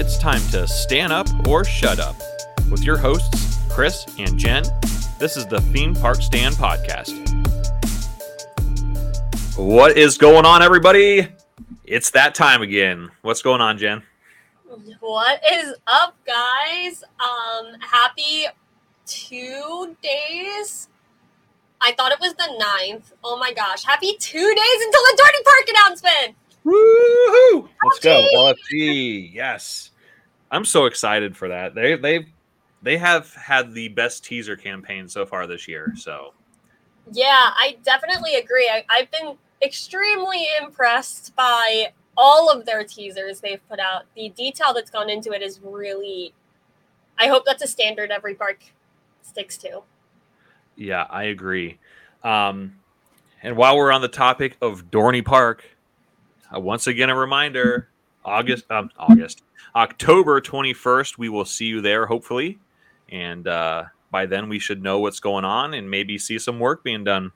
it's time to stand up or shut up. With your hosts, Chris and Jen, this is the Theme Park Stand Podcast. What is going on, everybody? It's that time again. What's going on, Jen? What is up, guys? Um, happy two days. I thought it was the ninth. Oh my gosh. Happy two days until the Dorney Park announcement. Woohoo! Let's go. LFG. Yes. I'm so excited for that. They they they have had the best teaser campaign so far this year. So Yeah, I definitely agree. I, I've been extremely impressed by all of their teasers they've put out. The detail that's gone into it is really I hope that's a standard every park sticks to. yeah, I agree. Um, and while we're on the topic of Dorney Park, uh, once again a reminder: August, um, August, October twenty first, we will see you there, hopefully, and uh, by then we should know what's going on and maybe see some work being done.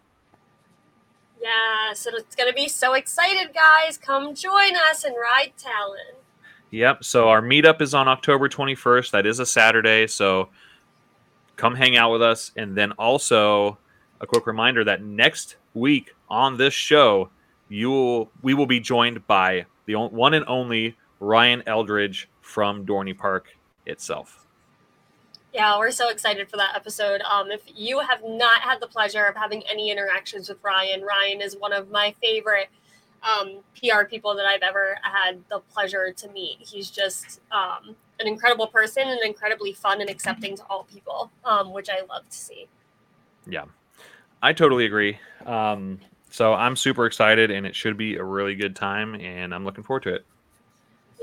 Yeah, so it's gonna be so excited, guys. Come join us and ride Talon. Yep. So our meetup is on October 21st. That is a Saturday. So come hang out with us. And then also a quick reminder that next week on this show, you will we will be joined by the one and only Ryan Eldridge from Dorney Park itself. Yeah, we're so excited for that episode. Um, if you have not had the pleasure of having any interactions with Ryan, Ryan is one of my favorite um, PR people that I've ever had the pleasure to meet. He's just um, an incredible person and incredibly fun and accepting to all people, um, which I love to see. Yeah, I totally agree. Um, so I'm super excited, and it should be a really good time, and I'm looking forward to it.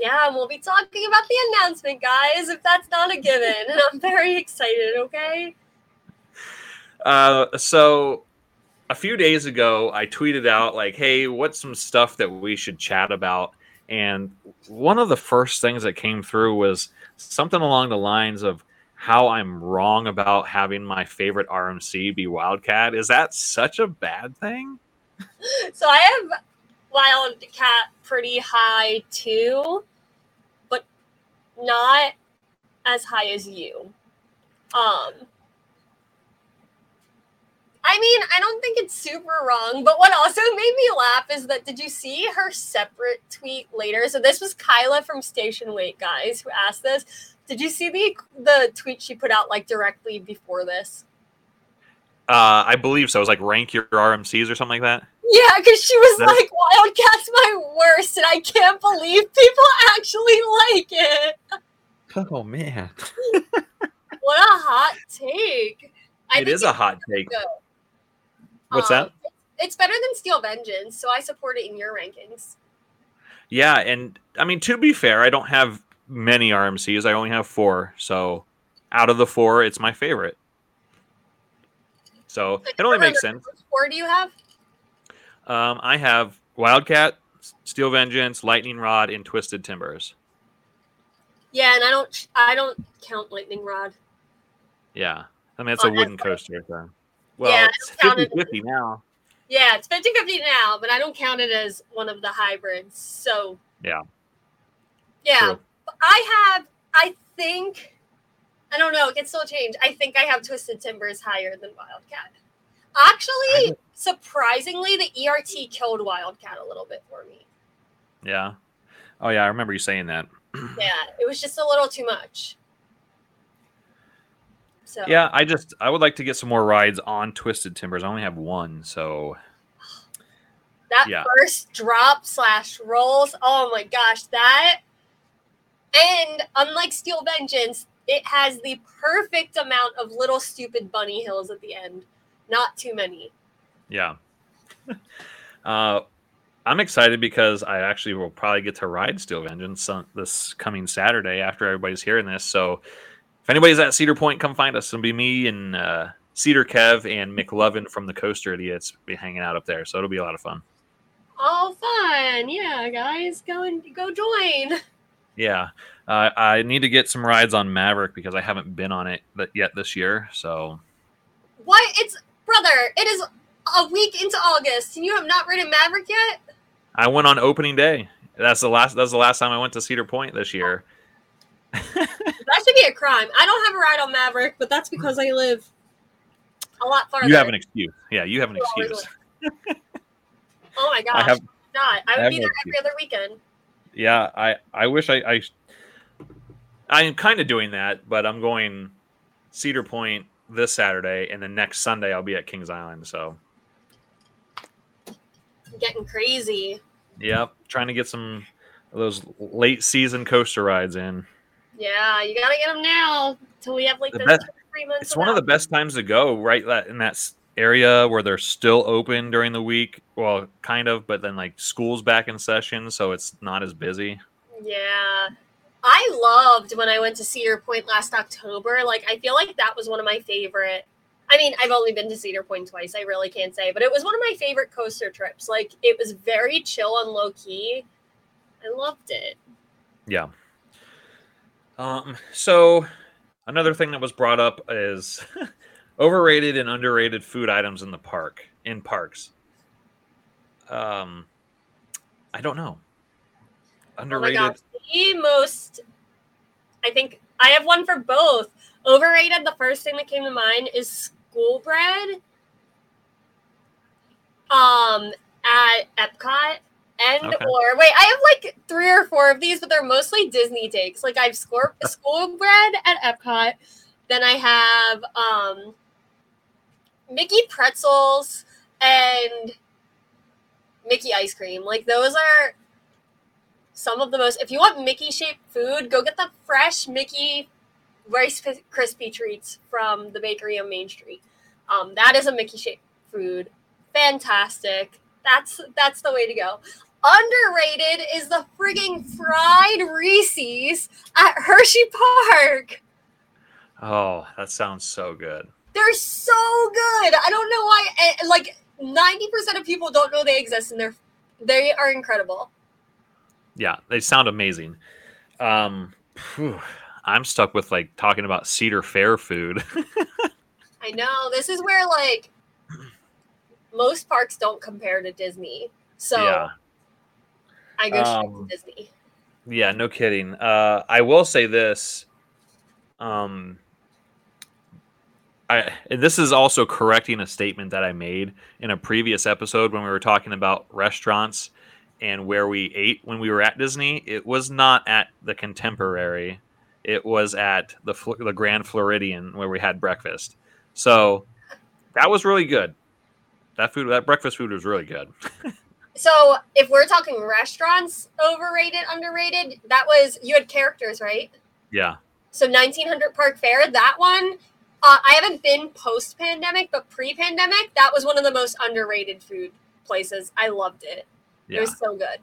Yeah, and we'll be talking about the announcement, guys, if that's not a given. And I'm very excited, okay? Uh, so a few days ago, I tweeted out like, "Hey, what's some stuff that we should chat about?" And one of the first things that came through was something along the lines of how I'm wrong about having my favorite RMC be Wildcat. Is that such a bad thing? So I have Wildcat pretty high too, not as high as you. Um I mean, I don't think it's super wrong, but what also made me laugh is that did you see her separate tweet later? So this was Kyla from Station Wait guys who asked this. Did you see the the tweet she put out like directly before this? Uh, I believe so. It was like rank your RMCs or something like that. Yeah, because she was That's- like, Wildcat's my worst, and I can't believe people actually like it. Oh man, What a hot take. I it is a hot take. good. What's Um, that? It's better than Steel Vengeance, so I support it in your rankings. Yeah, and I mean to be fair, I don't have many RMCs. I only have four. So out of the four, it's my favorite. So it only makes sense. Four do you have? Um, I have Wildcat, Steel Vengeance, Lightning Rod, and Twisted Timbers. Yeah, and I don't I don't count Lightning Rod. Yeah, I mean it's a Oh, wooden coaster. So. Well, Yeah, it's don't count 50 it. 50 now. Yeah, it's 50 50 now, but I don't count it as one of the hybrids. So Yeah. Yeah. I have I think I don't know, it can still change. I think I have Twisted Timbers higher than Wildcat. Actually, surprisingly, the ERT killed Wildcat a little bit for me. Yeah. Oh yeah, I remember you saying that. Yeah, it was just a little too much. So Yeah, I just I would like to get some more rides on Twisted Timbers. I only have one, so that yeah. first drop slash rolls, oh my gosh, that and unlike Steel Vengeance, it has the perfect amount of little stupid bunny hills at the end. Not too many. yeah. uh, I'm excited because I actually will probably get to ride Steel Vengeance this coming Saturday after everybody's hearing this. So if anybody's at Cedar Point, come find us. It'll be me and uh, Cedar Kev and McLovin from the Coaster Idiots be hanging out up there. So it'll be a lot of fun. Oh, fun! Yeah, guys, go and go join. Yeah. Uh, I need to get some rides on Maverick because I haven't been on it yet this year. So What? It's brother. It is a week into August, and you have not ridden Maverick yet. I went on opening day. That's the last. That's the last time I went to Cedar Point this year. that should be a crime. I don't have a ride on Maverick, but that's because I live a lot farther. You have an excuse. Yeah, you have an excuse. Oh my gosh. I have not. I I would have be there every other weekend. Yeah, I I wish I I I am kind of doing that, but I'm going Cedar Point this Saturday, and then next Sunday I'll be at Kings Island. So, Getting crazy. yep, trying to get some of those late season coaster rides in. Yeah, you gotta get them now till we have like The best- three months. It's one of the best times to go, right? That in that area where they're still open during the week. Well, kind of, but then like school's back in session, so it's not as busy. Yeah. I loved when I went to Cedar Point last October. Like, I feel like that was one of my favorite. I mean, I've only been to Cedar Point twice. I really can't say, but it was one of my favorite coaster trips. Like, it was very chill and low key. I loved it. Yeah. Um. So another thing that was brought up is overrated and underrated food items in the park in parks. Um, I don't know. Underrated. Oh my gosh. The most, I think I have one for both. Overrated, the first thing that came to mind is school bread. Um, at Epcot. And Okay. or wait, I have like three or four of these, but they're mostly Disney takes. Like I've score school bread at Epcot. Then I have um Mickey pretzels and Mickey ice cream. Like those are some of the most. If you want Mickey shaped food, go get the fresh Mickey Rice Krispie treats from the bakery on Main Street. Um, that is a Mickey shaped food. Fantastic. That's that's the way to go. Underrated is the frigging fried Reese's at Hershey Park. Oh, that sounds so good. They're so good. I don't know why. eh, Like ninety percent of people don't know they exist, and they're they are incredible. Yeah, they sound amazing. Um, phew, I'm stuck with like talking about Cedar Fair food. I know this is where like most parks don't compare to Disney, so yeah. I go straight Um, to Disney. Yeah, no kidding. Uh, I will say this. Um, I and this is also correcting a statement that I made in a previous episode when we were talking about restaurants and where we ate when we were at Disney. It was not at the Contemporary. It was at the the Grand Floridian where we had breakfast. So that was really good. That food, that breakfast food was really good. So if we're talking restaurants, overrated, underrated, that was you had characters, right? Yeah. So 1900 Park Fare, that one. Uh, I haven't been post pandemic, but pre pandemic, that was one of the most underrated food places. I loved it. It was so good.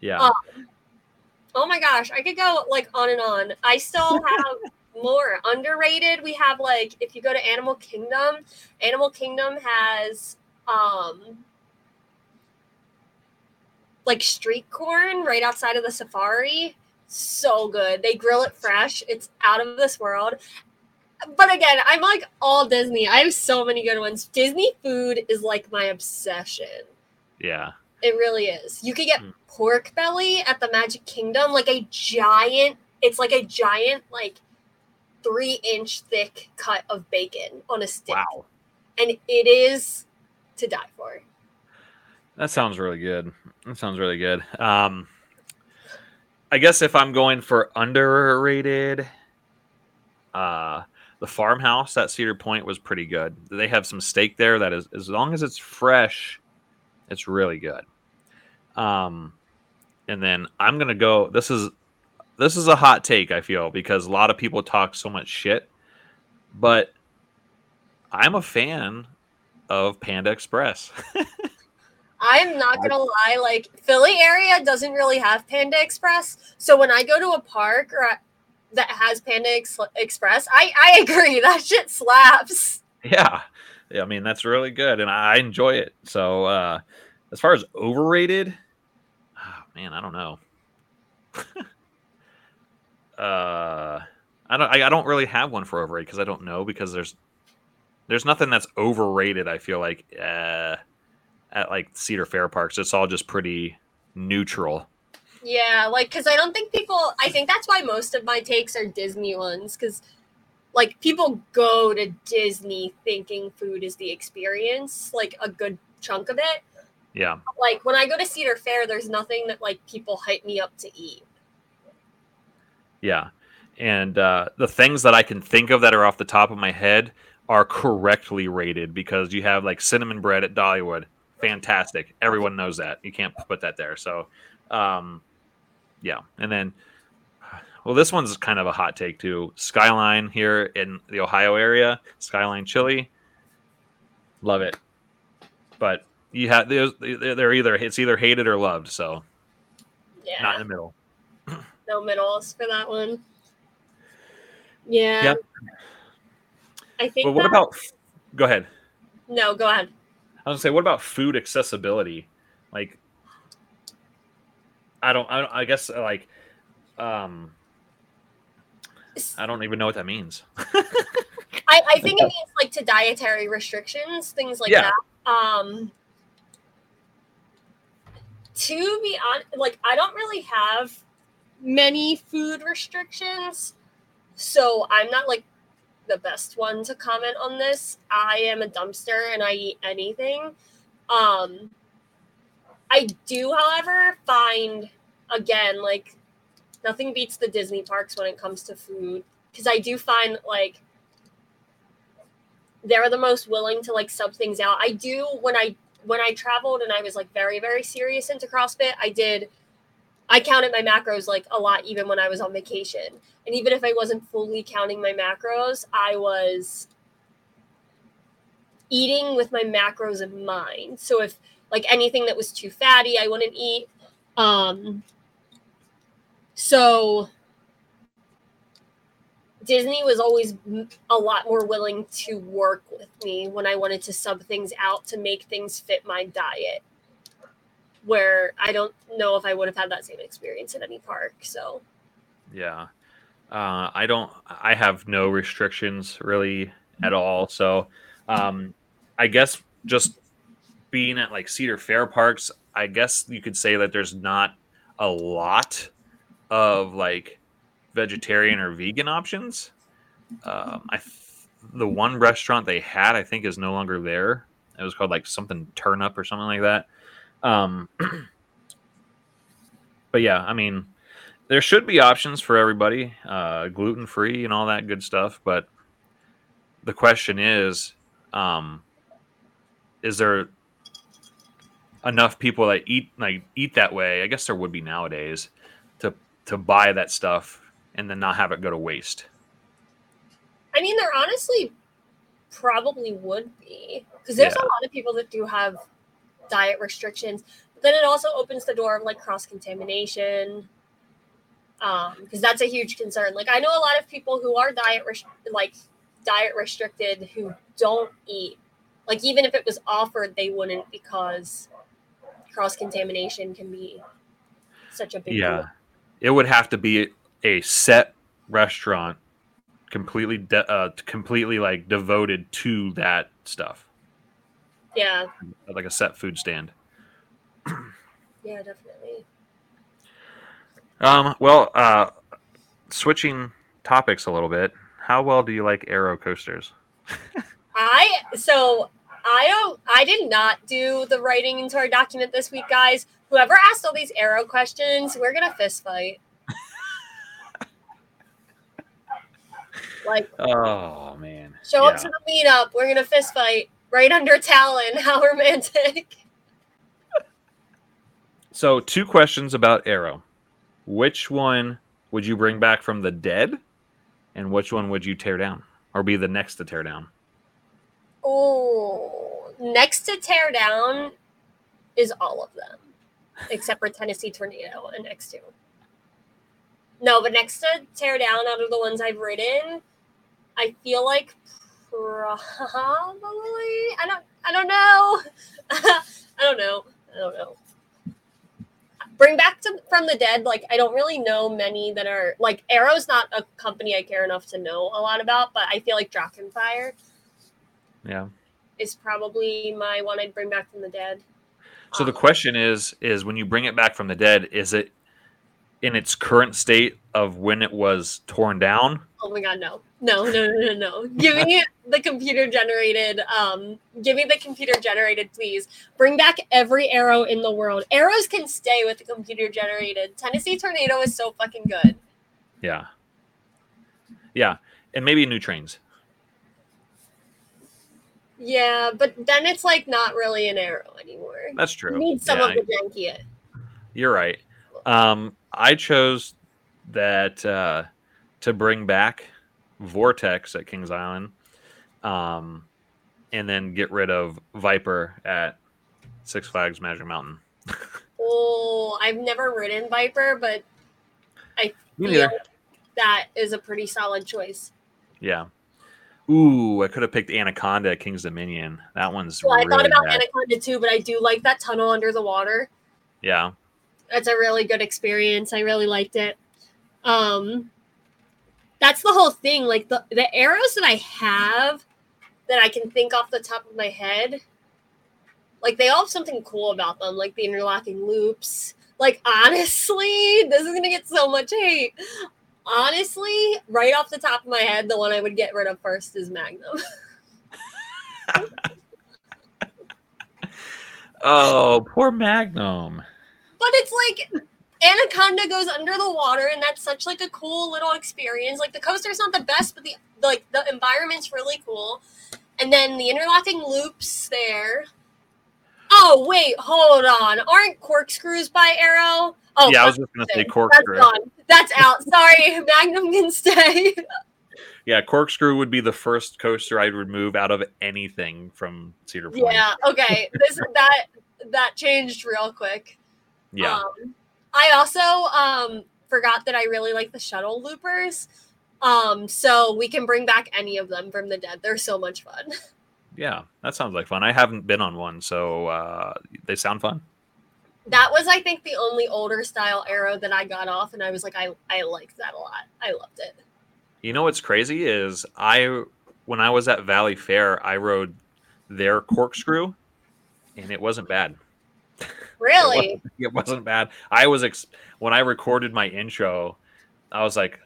Yeah. Um, Oh my gosh, I could go like on and on. I still have more underrated. We have like if you go to Animal Kingdom, Animal Kingdom has um like street corn right outside of the safari. So good. They grill it fresh. It's out of this world. But again, I'm like all Disney. I have so many good ones. Disney food is like my obsession. yeah. It really is. You could get Hmm. pork belly at the Magic Kingdom, like a giant. It's like a giant, like three inch thick cut of bacon on a stick, Wow. and it is to die for. That sounds really good. That sounds really good. Um, I guess if I'm going for underrated, uh, the farmhouse at Cedar Point was pretty good. They have some steak there that is, as long as it's fresh, it's really good. Um, and then I'm gonna go. This is this is a hot take. I feel because a lot of people talk so much shit, but I'm a fan of Panda Express. I'm not gonna lie, like Philly area doesn't really have Panda Express. So when I go to a park or that has Panda Ex- Express, I I agree that shit slaps. Yeah. I mean that's really good and I enjoy it. So uh as far as overrated, oh, man, I don't know. uh I don't I, I don't really have one for overrated because I don't know because there's there's nothing that's overrated, I feel like uh at like Cedar Fair parks. It's all just pretty neutral. Yeah, like because I don't think people. I think that's why most of my takes are Disney ones because, like, people go to Disney thinking food is the experience, like a good chunk of it. Yeah. Like when I go to Cedar Fair, there's nothing that like people hype me up to eat. Yeah. And uh, the things that I can think of that are off the top of my head are correctly rated because you have like cinnamon bread at Dollywood. Fantastic. Everyone knows that. You can't put that there. So, um, yeah. And then, well, this one's kind of a hot take too. Skyline here in the Ohio area, Skyline Chili. Love it. But you have those they're either it's either hated or loved. So, Yeah, not in the middle. no middles for that one. Yeah. Yeah. I think. But what about? Go ahead. No, go ahead. I was gonna say, what about food accessibility? Like, I don't, I, don't, I guess like, um, I don't even know what that means. I, I think it means like to dietary restrictions, things like Yeah. that. Um, to be honest, like I don't really have many food restrictions, so I'm not like the best one to comment on this. I am a dumpster and I eat anything. Um, I do, however, find again like nothing beats the Disney parks when it comes to food because I do find like they're the most willing to like sub things out. I do when I when I traveled and I was like very very serious into CrossFit. I did I counted my macros like a lot even when I was on vacation. And even if I wasn't fully counting my macros, I was eating with my macros in mind. So if like anything that was too fatty, I wouldn't eat. Um so Disney was always a lot more willing to work with me when I wanted to sub things out to make things fit my diet. Where I don't know if I would have had that same experience at any park. So, Yeah. Uh, I don't, I have no restrictions really at all. So, um, I guess just being at like Cedar Fair parks, I guess you could say that there's not a lot of like vegetarian or vegan options. Um, I, th- the one restaurant they had, I think, is no longer there. It was called like something Turnip or something like that. Um, but yeah, I mean, there should be options for everybody, uh, gluten free and all that good stuff. But the question is, um, is there enough people that eat like eat that way? I guess there would be nowadays to buy that stuff and then not have it go to waste. I mean, there honestly probably would be because there's Yeah. a lot of people that do have diet restrictions. But then it also opens the door of like cross contamination. Um, because that's a huge concern. Like I know a lot of people who are diet res- like diet restricted who don't eat. Like even if it was offered, they wouldn't because cross contamination can be such a big Yeah, deal. It would have to be a set restaurant, completely de- uh, completely like devoted to that stuff, Yeah, like a set food stand. yeah, definitely. Um, well, uh, switching topics a little bit. How well do you like Arrow coasters? I so I don't I did not do the writing into our document this week, guys. Whoever asked all these arrow questions, we're gonna fist fight. like Oh man, show Yeah. up to the meetup, we're gonna fist fight right under Talon. How romantic. So, two questions about Arrow. Which one would you bring back from the dead, and which one would you tear down, or be the next to tear down? Oh, next to tear down is all of them, except for Tennessee Tornado and X2. No, but next to tear down out of the ones I've ridden, I feel like probably I don't I don't know. I don't know. I don't know. Bring back to from the dead, like I don't really know many that are like Arrow's not a company I care enough to know a lot about, but I feel like Drachen Fire Yeah. is probably my one I'd bring back from the dead. So the question is: is when you bring it back from the dead, is it in its current state of when it was torn down. Oh my god, no. No, no, no, no, no. Give me the computer generated. Um, give me the computer generated, please. Bring back every arrow in the world. Arrows can stay with the computer generated. Tennessee Tornado is so fucking good. Yeah. Yeah. And maybe new trains. Yeah, but then it's like not really an arrow anymore. That's true. You need some Yeah, of the janky. You're right. Um, I chose that uh, to bring back Vortex at Kings Island, um, and then get rid of Viper at Six Flags Magic Mountain. Oh, I've never ridden Viper, but I Me feel neither. that is a pretty solid choice. Yeah. Ooh, I could have picked Anaconda at King's Dominion. That one's Well, I really thought about bad. Anaconda too, but I do like that tunnel under the water. Yeah. That's a really good experience. I really liked it. Um, that's the whole thing. Like the the arrows that I have that I can think off the top of my head, like they all have something cool about them, like the interlocking loops. Like honestly, this is gonna get so much hate. Honestly, right off the top of my head, the one I would get rid of first is Magnum. Oh, poor Magnum. But it's like Anaconda goes under the water, and that's such like a cool little experience. Like the coaster's not the best, but the like the environment's really cool. And then the interlocking loops there. Oh wait, hold on. Aren't corkscrews by Arrow? Oh yeah, I was just gonna say corkscrew. That's gone. That's out. Sorry, Magnum can stay. Yeah, corkscrew would be the first coaster I'd remove out of anything from Cedar Point. yeah. Okay. This that that changed real quick. Yeah. Um, I also um, forgot that I really like the shuttle loopers. Um, so we can bring back any of them from the dead. They're so much fun. yeah, that sounds like fun. I haven't been on one, so uh, they sound fun. That was, I think, the only older style arrow that I got off, and I was like, I, I liked that a lot. I loved it. You know what's crazy is I when I was at Valleyfair, I rode their corkscrew, and it wasn't bad. Really? It wasn't bad. I was ex- when I recorded my intro, I was like,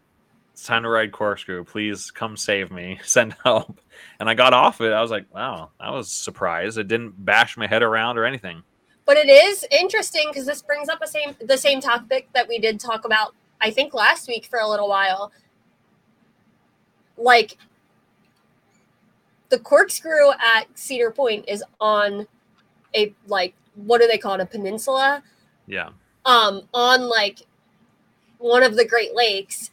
"It's time to ride corkscrew. Please come save me. Send help." And I got off it. I was like, "Wow, I was surprised. It didn't bash my head around or anything." But it is interesting because this brings up a same the same topic that we did talk about, I think, last week for a little while. Like the corkscrew at Cedar Point is on a like what do they call it? A peninsula. Yeah, Um, on like one of the Great Lakes.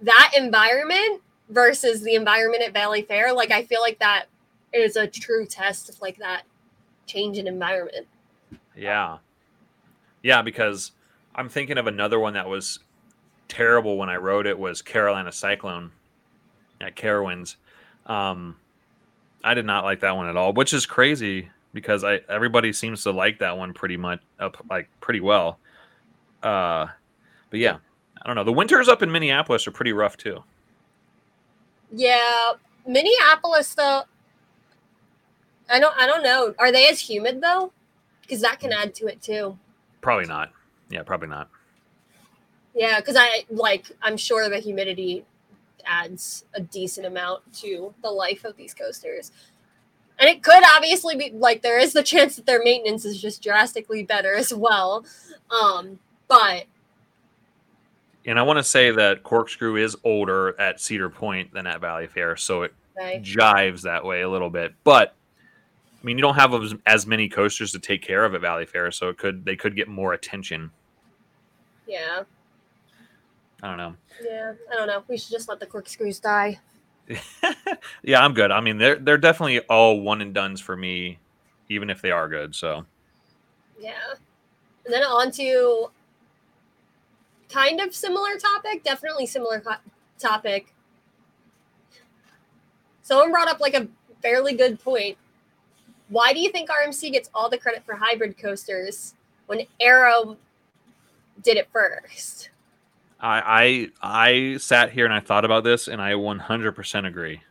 That environment versus the environment at Valleyfair, like I feel like that is a true test of like that change in environment. Yeah, yeah. Because I'm thinking of another one that was terrible when I wrote it was Carolina Cyclone at Carowinds. Um, I did not like that one at all, which is crazy because I everybody seems to like that one pretty much up like pretty well. Uh, but yeah, I don't know. The winters up in Minneapolis are pretty rough too. Yeah, Minneapolis though. I don't. I don't know. Are they as humid though? Because that can add to it too. Probably not. Yeah, probably not. Yeah, because I like. I'm sure the humidity adds a decent amount to the life of these coasters. And it could obviously be like there is the chance that their maintenance is just drastically better as well. Um, but And I want to say that Corkscrew is older at Cedar Point than at Valleyfair, so it okay. jives that way a little bit. But I mean, you don't have as, as many coasters to take care of at Valleyfair, so it could they could get more attention. yeah, I don't know. yeah. I don't know. We should just let the corkscrews die. yeah, I'm good. I mean, they're they're definitely all one and duns for me, even if they are good. So Yeah. And then on to kind of similar topic, definitely similar co- topic. Someone brought up like a fairly good point. Why do you think RMC gets all the credit for hybrid coasters when Arrow did it first? I I I sat here and I thought about this, and I 100% agree.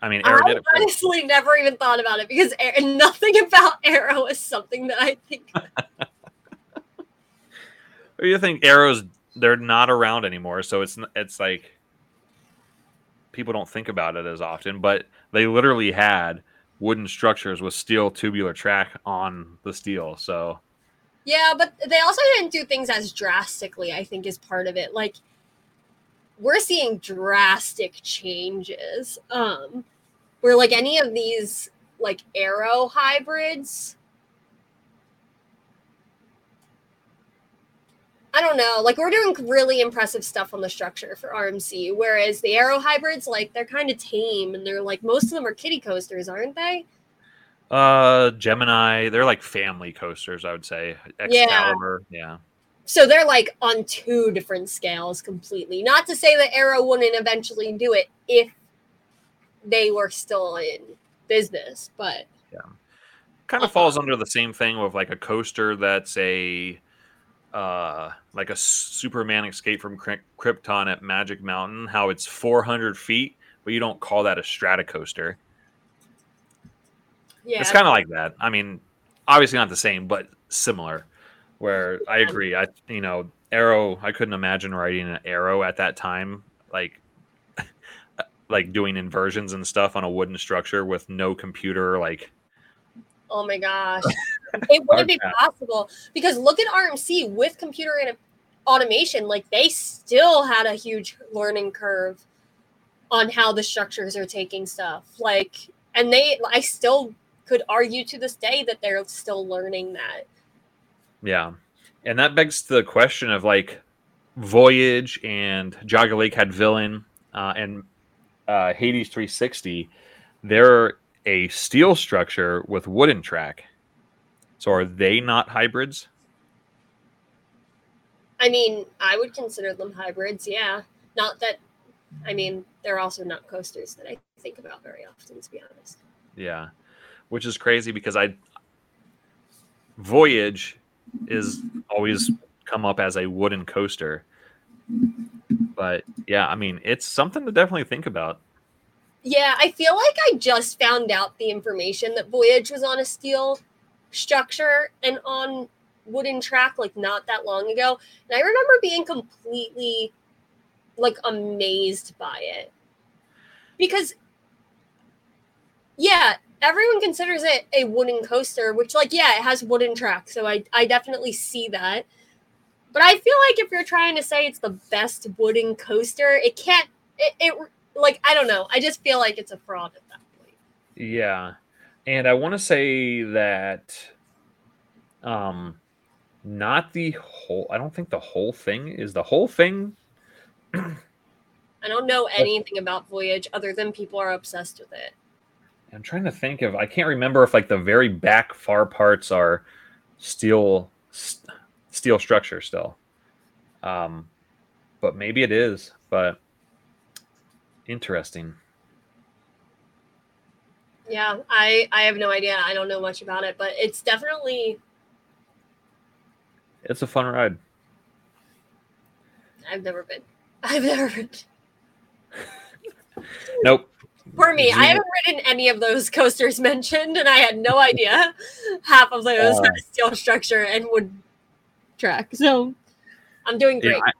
I mean, Arrow I did it. first. honestly never even thought about it because Ar- nothing about Arrow is something that I think Or you think Arrow's they're not around anymore, so it's it's like people don't think about it as often, but they literally had wooden structures with steel tubular track on the steel. So yeah, but they also didn't do things as drastically, I think is part of it. Like we're seeing drastic changes. Um where like any of these like arrow hybrids I don't know. Like we're doing really impressive stuff on the structure for RMC, whereas the arrow hybrids, like they're kind of tame, and they're like most of them are kitty coasters, aren't they? Uh, Gemini, they're like family coasters, I would say. Excalibur, yeah. yeah. So they're like on two different scales completely. Not to say that Arrow wouldn't eventually do it if they were still in business, but yeah, kind of uh falls under the same thing with like a coaster that's a uh, like a Superman escape from Krypton at Magic Mountain, how it's 400 feet, but you don't call that a stratocoaster. Yeah, it's kind of like that. I mean, obviously not the same, but similar. Where I agree, I you know, Arrow. I couldn't imagine riding an Arrow at that time, like like doing inversions and stuff on a wooden structure with no computer, like Oh my gosh. it wouldn't be possible because look at RMC with computer and automation. Like they still had a huge learning curve on how the structures are taking stuff. Like, and they, I still could argue to this day that they're still learning that. Yeah. And that begs the question of like Voyage and Geauga Lake had Villain uh, and uh, Hades 360. They're a steel structure with wooden track. So are they not hybrids? I mean, I would consider them hybrids, yeah. Not that I mean, they're also not coasters that I think about very often, to be honest. Yeah. Which is crazy because I Voyage is always come up as a wooden coaster. But yeah, I mean, it's something to definitely think about. Yeah, I feel like I just found out the information that Voyage was on a steel structure and on wooden track like not that long ago. And I remember being completely like amazed by it. Because yeah, everyone considers it a wooden coaster, which like yeah, it has wooden track. So I I definitely see that. But I feel like if you're trying to say it's the best wooden coaster, it can't it, it like I don't know. I just feel like it's a fraud at that point. Yeah. And I want to say that um not the whole I don't think the whole thing is the whole thing I don't know anything about Voyage other than people are obsessed with it. I'm trying to think of I can't remember if like the very back far parts are steel steel structure still. Um but maybe it is, but Interesting. Yeah, I I have no idea. I don't know much about it, but it's definitely it's a fun ride. I've never been. I've never been. nope. For me, I haven't ridden any of those coasters mentioned, and I had no idea half of those uh, steel structure and wood track. So I'm doing great. Yeah,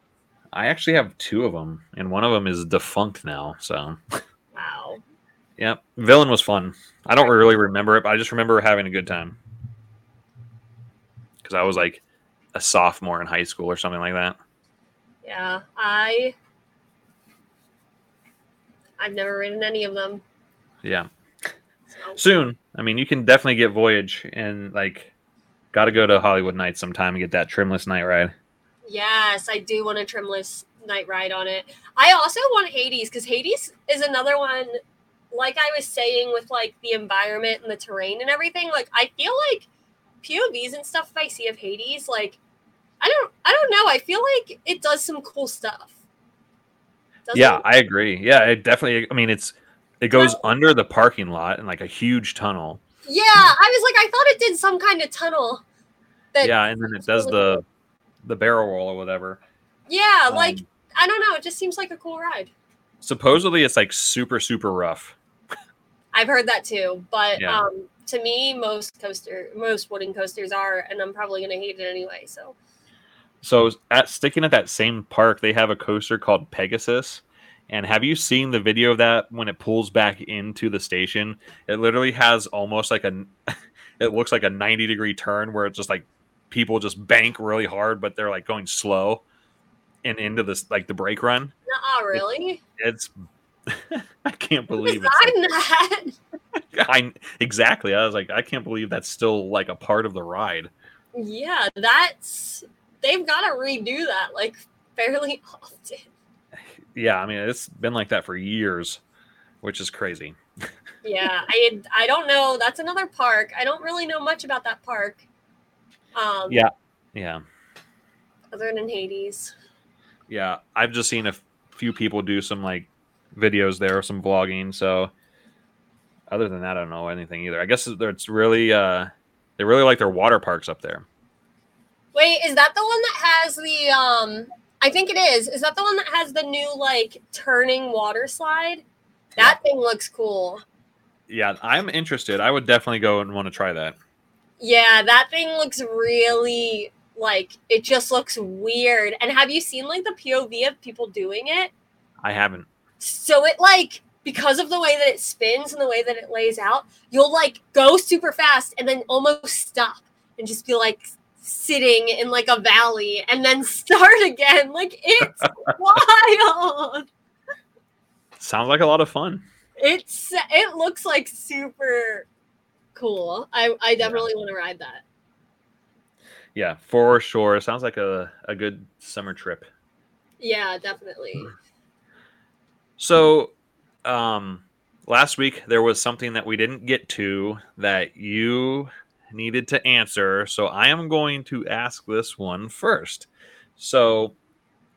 I actually have two of them, and one of them is defunct now. So, wow. Yep, villain was fun. I don't really remember it, but I just remember having a good time because I was like a sophomore in high school or something like that. Yeah, I I've never ridden any of them. Yeah. So. Soon. I mean, you can definitely get Voyage and like got to go to Hollywood Nights sometime and get that trimless night ride. Yes, I do want a trimless night ride on it. I also want Hades because Hades is another one. Like I was saying, with like the environment and the terrain and everything, like I feel like POVs and stuff If I see of Hades, like I don't, I don't know. I feel like it does some cool stuff. Doesn't yeah, it? I agree. Yeah, it definitely. I mean, it's it goes under the parking lot in like a huge tunnel. Yeah, I was like, I thought it did some kind of tunnel. yeah, and then it does the the barrel roll or whatever. Yeah, um, like I don't know. It just seems like a cool ride. Supposedly, it's like super super rough. I've heard that too, but yeah. um, to me, most coaster, most wooden coasters are, and I'm probably gonna hate it anyway. So. So at sticking at that same park, they have a coaster called Pegasus. And have you seen the video of that when it pulls back into the station? It literally has almost like a it looks like a 90 degree turn where it's just like people just bank really hard, but they're like going slow and into this like the brake run. Not really. It's I can't believe it. that. I exactly. I was like, I can't believe that's still like a part of the ride. Yeah, that's they've got to redo that like fairly often. Yeah, I mean it's been like that for years, which is crazy. yeah, I I don't know. That's another park. I don't really know much about that park. Um, yeah, yeah. Other than Hades. Yeah, I've just seen a few people do some like videos there, some vlogging. So other than that, I don't know anything either. I guess it's really uh they really like their water parks up there. Wait, is that the one that has the um I think it is. Is that the one that has the new like turning water slide? That yeah. thing looks cool. Yeah, I'm interested. I would definitely go and want to try that. Yeah, that thing looks really like it just looks weird. And have you seen like the POV of people doing it? I haven't. So it like because of the way that it spins and the way that it lays out, you'll like go super fast and then almost stop and just be like sitting in like a valley and then start again. Like it's wild. Sounds like a lot of fun. It's it looks like super cool. I I definitely yeah. want to ride that. Yeah, for sure. Sounds like a, a good summer trip. Yeah, definitely. So, um, last week there was something that we didn't get to that you needed to answer. So I am going to ask this one first. So,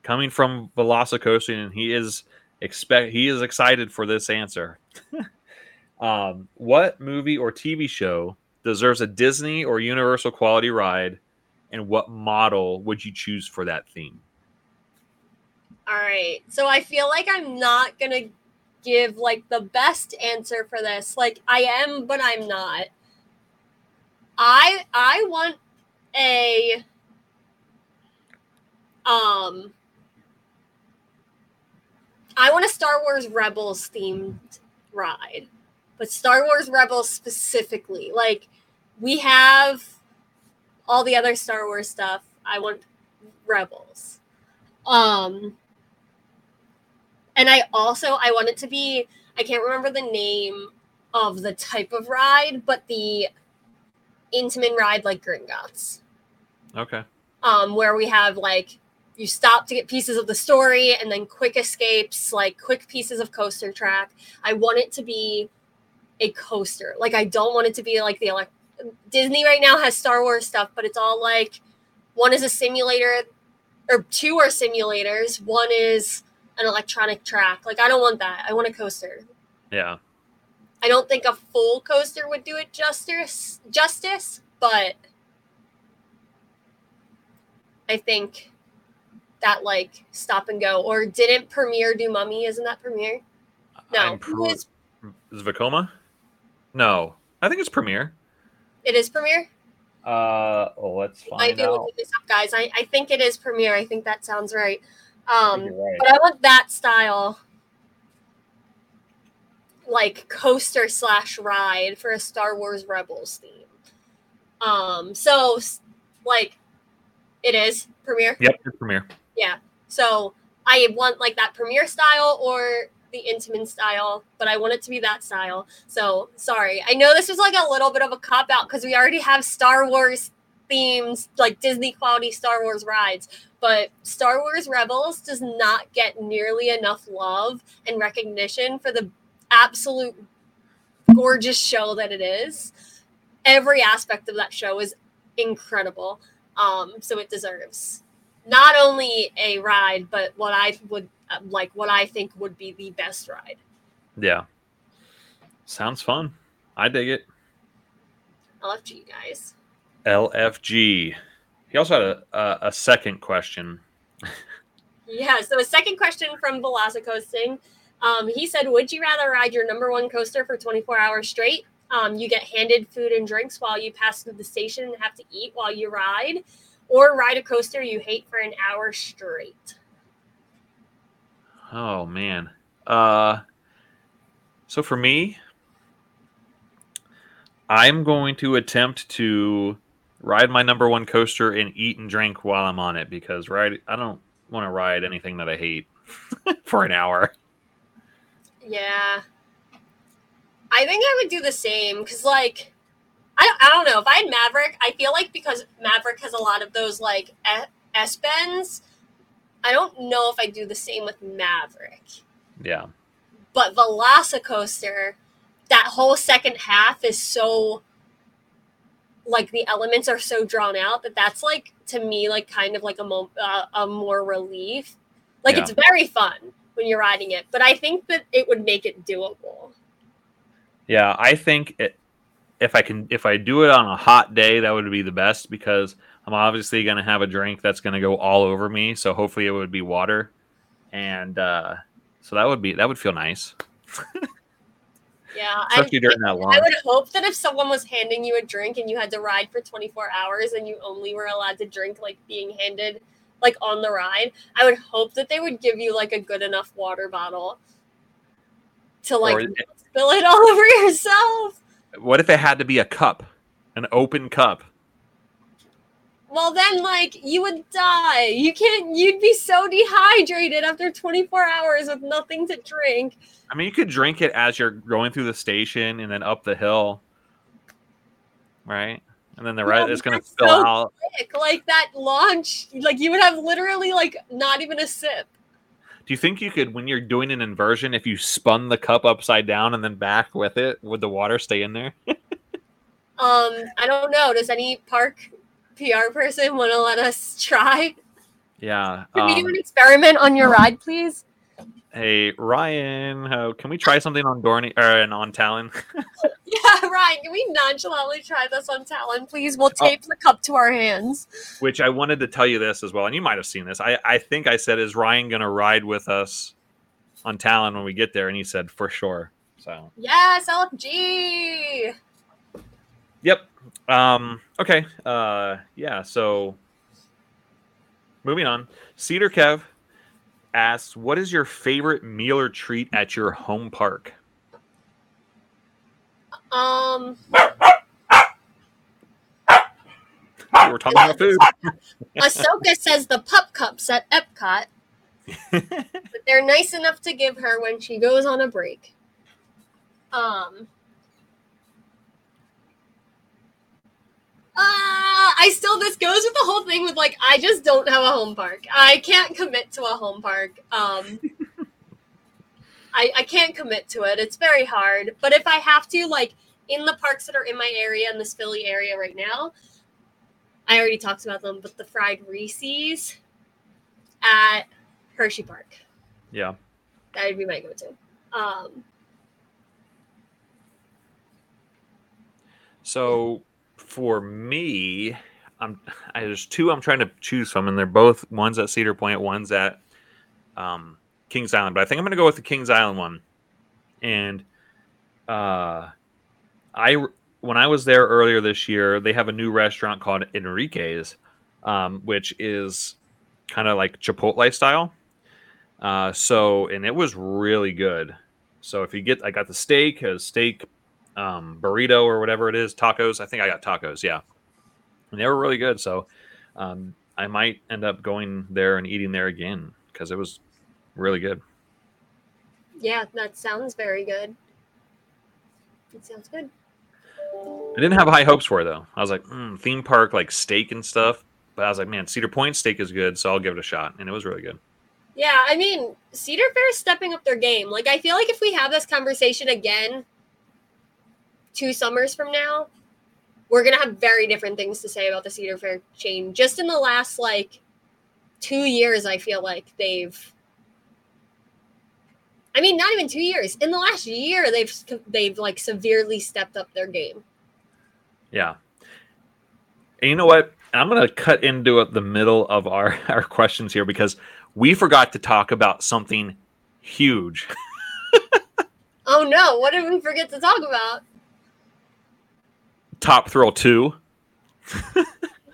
coming from Velocicoasting, and he is expect he is excited for this answer. um, what movie or TV show deserves a Disney or Universal quality ride, and what model would you choose for that theme? All right. So I feel like I'm not going to give like the best answer for this. Like I am, but I'm not. I I want a um I want a Star Wars Rebels themed ride. But Star Wars Rebels specifically. Like we have all the other Star Wars stuff. I want Rebels. Um and I also I want it to be I can't remember the name of the type of ride, but the Intamin ride like Gringotts. Okay. Um, where we have like you stop to get pieces of the story and then quick escapes, like quick pieces of coaster track. I want it to be a coaster. Like I don't want it to be like the like Disney right now has Star Wars stuff, but it's all like one is a simulator or two are simulators. One is an electronic track. Like I don't want that. I want a coaster. Yeah. I don't think a full coaster would do it justice justice, but I think that like stop and go or didn't Premier do Mummy? Isn't that Premier No, pro- is Vekoma? No, I think it's Premier. It is Premier. Uh, oh, let's find I might be out. looking this up, guys. I, I think it is Premier. I think that sounds right. Um, right. but I want that style, like coaster slash ride for a Star Wars Rebels theme. Um, so like it is Premier. Yep, it's Premier. Yeah. So I want like that Premier style or the Intamin style, but I want it to be that style. So sorry. I know this was like a little bit of a cop out because we already have Star Wars themes, like Disney quality Star Wars rides. But Star Wars Rebels does not get nearly enough love and recognition for the absolute gorgeous show that it is. Every aspect of that show is incredible. Um, so it deserves not only a ride, but what I would like, what I think would be the best ride. Yeah. Sounds fun. I dig it. LFG, guys. LFG. He also had a, a, a second question. yeah, so a second question from Velocicoasting. Um, he said, Would you rather ride your number one coaster for 24 hours straight? Um, you get handed food and drinks while you pass through the station and have to eat while you ride. or ride a coaster you hate for an hour straight. Oh man. Uh so for me, I'm going to attempt to ride my number one coaster and eat and drink while I'm on it because ride I don't want to ride anything that I hate for an hour. Yeah. I think I would do the same because, like, I, I don't know. If I had Maverick, I feel like because Maverick has a lot of those, like, S bends, I don't know if I do the same with Maverick. Yeah. But Velocicoaster, that whole second half is so like the elements are so drawn out that that's like to me like kind of like a mo- uh, a more relief. Like Yeah. it's very fun when you're riding it, but I think that it would make it doable. Yeah, I think it, if I can if I do it on a hot day, that would be the best because I'm obviously going to have a drink that's going to go all over me. So hopefully it would be water, and uh, so that would be that would feel nice, Yeah, I, especially during that I would hope that if someone was handing you a drink and you had to ride for 24 hours and you only were allowed to drink like being handed like on the ride, I would hope that they would give you like a good enough water bottle to like Or- spill it all over yourself. What if it had to be a cup, an open cup? Well, then like you would die. You can't. You'd be so dehydrated after 24 hours with nothing to drink. I mean, you could drink it as you're going through the station and then up the hill, right? And then the rest is going to fill so out. Like that launch, like you would have literally like not even a sip. Do you think you could, when you're doing an inversion, if you spun the cup upside down and then back with it, would the water stay in there? Um, I don't know. Does any park PR person want to let us try? Yeah. Can we do um, an experiment on your ride, please? hey, Ryan, can we try something on Dorney or and on Talon? Yeah, Ryan. Can we nonchalantly try this on Talon, please? We'll Oh. tape the cup to our hands. Which I wanted to tell you this as well, and you might have seen this. I, I think I said, "Is Ryan going to ride with us on Talon when we get there?" And he said, "For sure." So, Yes, LFG. yep. Um, okay. Uh, yeah. So, moving on. Cedar Kev asks, "What is your favorite meal or treat at your home park?" Um, We're talking about food. Ahsoka says the pup cups at Epcot, but they're nice enough to give her when she goes on a break. Um. This goes with the whole thing with like I just don't have a home park. I can't commit to a home park. Um I I can't commit to it. It's very hard. But if I have to like in the parks that are in my area in this Philly area right now, I already talked about them, but the fried Reese's at Hershey Park. yeah. That would be my go-to. Um, So for me, I'm I, there's two I'm trying to choose from, and they're both ones at Cedar one's at um, Kings Island. But I think I'm going to go with the Kings Island one. And uh, I when I was there earlier this year, they have a new restaurant called Enrique's, um, which is kind of like Chipotle style. Uh, so and it was really good. So if you get, I got the steak, a steak um, burrito or whatever it is, tacos. I think I got tacos. Yeah, and they were really good. So um, I might end up going there and eating there again because it was really good. yeah, that sounds very good. It sounds good. I didn't have high hopes for it though. I was like, mm, theme park like steak and stuff, but I was like, man, Cedar Point steak is good, so I'll give it a shot, and it was really good. Yeah, I mean, Cedar Fair is stepping up their game. Like, I feel like if we have this conversation again two summers from now, we're going to have very different things to say about the Cedar Fair chain. Just in the last, like, two years, I feel like they've. I mean, not even two years. In the last year, they've they've like severely stepped up their game. Yeah. And you know what? I'm going to cut into the middle of our, our questions here because we forgot to talk about something huge. Oh no! What did we forget to talk about? Top Thrill 2.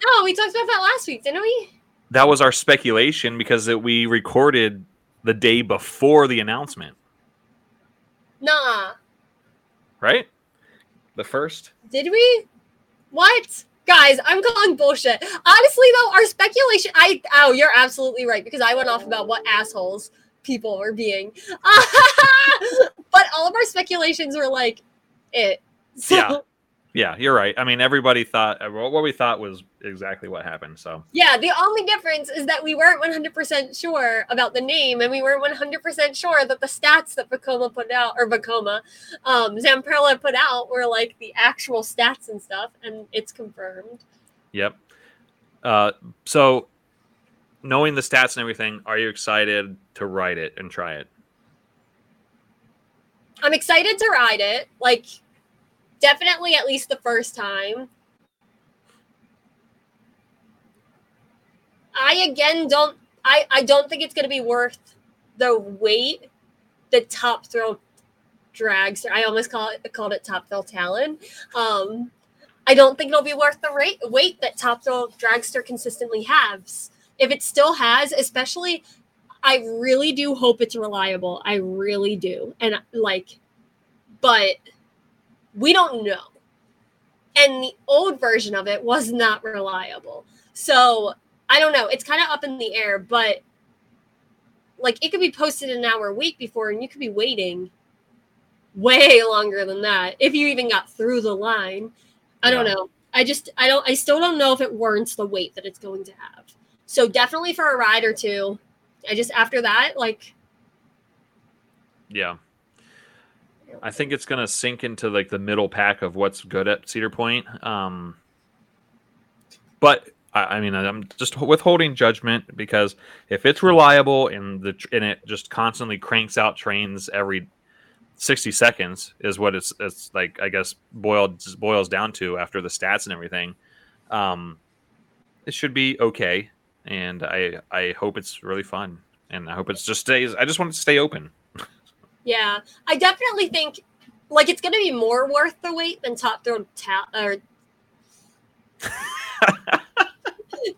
Oh, we talked about that last week, didn't we? That was our speculation because it, we recorded the day before the announcement, Nah. right? The first. Did we? What? Guys, I'm calling bullshit. Honestly, though, our speculation. I oh, you're absolutely right because I went off about what assholes people were being. but all of our speculations were like it. So, Yeah. Yeah, you're right. I mean, everybody thought uh, what we thought was exactly what happened. So Yeah, the only difference is that we weren't 100% sure about the name and we weren't 100% sure that the stats that Vekoma put out, or Vekoma, um, Zamperla put out were like the actual stats and stuff, and it's confirmed. Yep. Uh, so, knowing the stats and everything, are you excited to write it and try it? I'm excited to ride it. Like, definitely at least the first time. I again don't. I I don't think it's going to be worth the wait. The top thrill drags. I almost call it called it top thrill talon. Um, I don't think it'll be worth the rate weight that top thrill dragster consistently has. If it still has, especially I really do hope it's reliable. I really do. And like, but we don't know. And the old version of it was not reliable. So I don't know. It's kind of up in the air, but like it could be posted an hour a week before, and you could be waiting way longer than that if you even got through the line. I don't know. I just I don't I still don't know if it warrants the wait that it's going to have. So definitely for a ride or two. I just after that, like Yeah. I think it's gonna sink into like the middle pack of what's good at Cedar Point. Um, but I, I mean, I'm just withholding judgment because if it's reliable and the and it just constantly cranks out trains every 60 seconds is what it's it's like. I guess boiled boils down to after the stats and everything. Um, it should be okay, and I I hope it's really fun, and I hope it's just stays. I just want it to stay open. Yeah, I definitely think like it's gonna be more worth the wait than top throw ta- or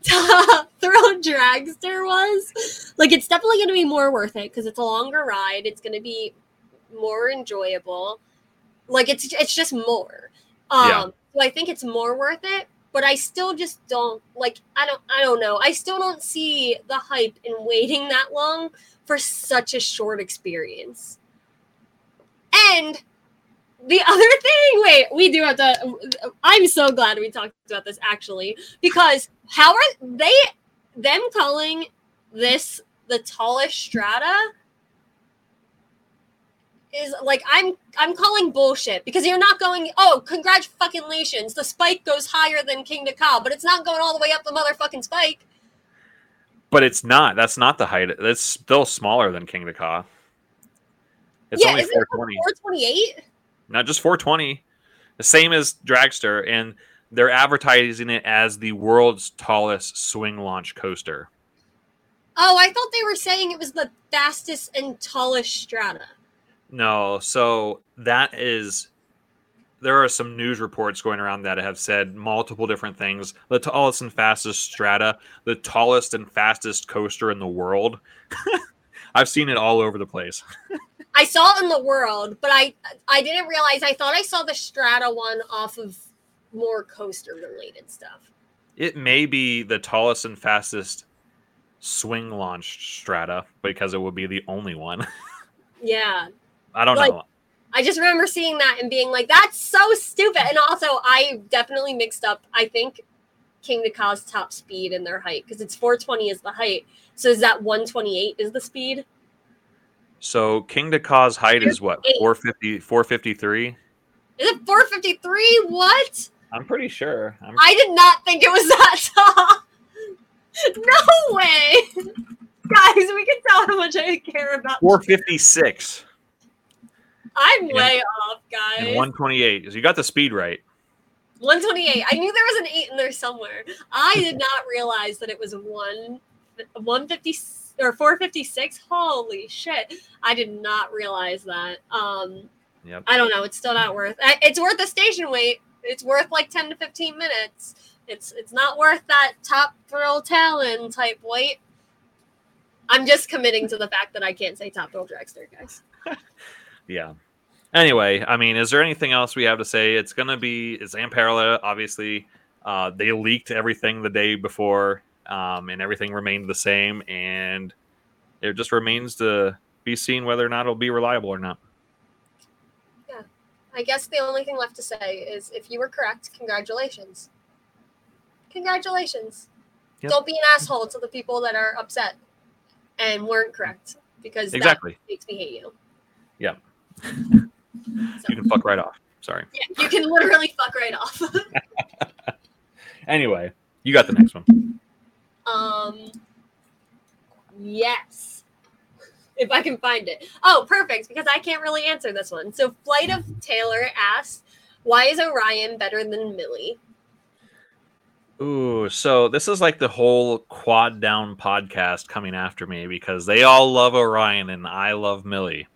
top thrill dragster was. Like it's definitely gonna be more worth it because it's a longer ride. It's gonna be more enjoyable. Like it's it's just more. Um Yeah. so I think it's more worth it, but I still just don't like I don't I don't know. I still don't see the hype in waiting that long for such a short experience. And the other thing, wait, we do have to. I'm so glad we talked about this actually, because how are they, them calling this the tallest strata? Is like I'm I'm calling bullshit because you're not going oh congratulations the spike goes higher than Kingda Ka but it's not going all the way up the motherfucking spike But it's not. That's not the height. That's still smaller than Kingda Ka. It's Yeah, only isn't 420. 428 Not just 420. The same as Dragster, and they're advertising it as the world's tallest swing launch coaster. oh I thought they were saying it was the fastest and tallest strata No, so that is. There are some news reports going around that have said multiple different things. The tallest and fastest strata, the tallest and fastest coaster in the world. I've seen it all over the place. I saw it in the world, but I I didn't realize. I thought I saw the Strata one off of more coaster related stuff. It may be the tallest and fastest swing launched strata because it would be the only one. Yeah, I don't Like- know. I just remember seeing that and being like, "That's so stupid." And also, I definitely mixed up. I think Kingda Ka's top speed and their height because it's 420 is the height. So is that 128 is the speed? So Kingda Ka's height is what? Eight. 450 453? Is it 453? What? I'm pretty sure. I'm, I did not think it was that tall. No way, guys. We can tell how much I care about. 456 I'm And- way off, guys. and 128. So you got the speed right. 128. I knew there was an eight in there somewhere. I did not realize that it was one 150 or 456. Holy shit. I did not realize that. Um Yep. I don't know. It's still not worth it's worth the station wait. It's worth like 10 to 15 minutes. It's it's not worth that top thrill talon type weight. I'm just committing to the fact that I can't say top thrill dragster, guys. yeah. Anyway, I mean, is there anything else we have to say? It's gonna be it's Zamperla, obviously. Uh, they leaked everything the day before, um, and everything remained the same, and it just remains to be seen whether or not it'll be reliable or not. Yeah, I guess the only thing left to say is if you were correct, congratulations. Congratulations. Yep. Don't be an asshole to the people that are upset and weren't correct because exactly that makes me hate you. Yeah. so. You can fuck right off. Sorry. Yeah, you can literally fuck right off. anyway, you got the next one. Um. Yes. If I can find it. Oh, perfect, because I can't really answer this one. So, Flight of Taylor asks, why is Orion better than Millie? Ooh, so this is like the whole quad down podcast coming after me because they all love Orion and I love Millie.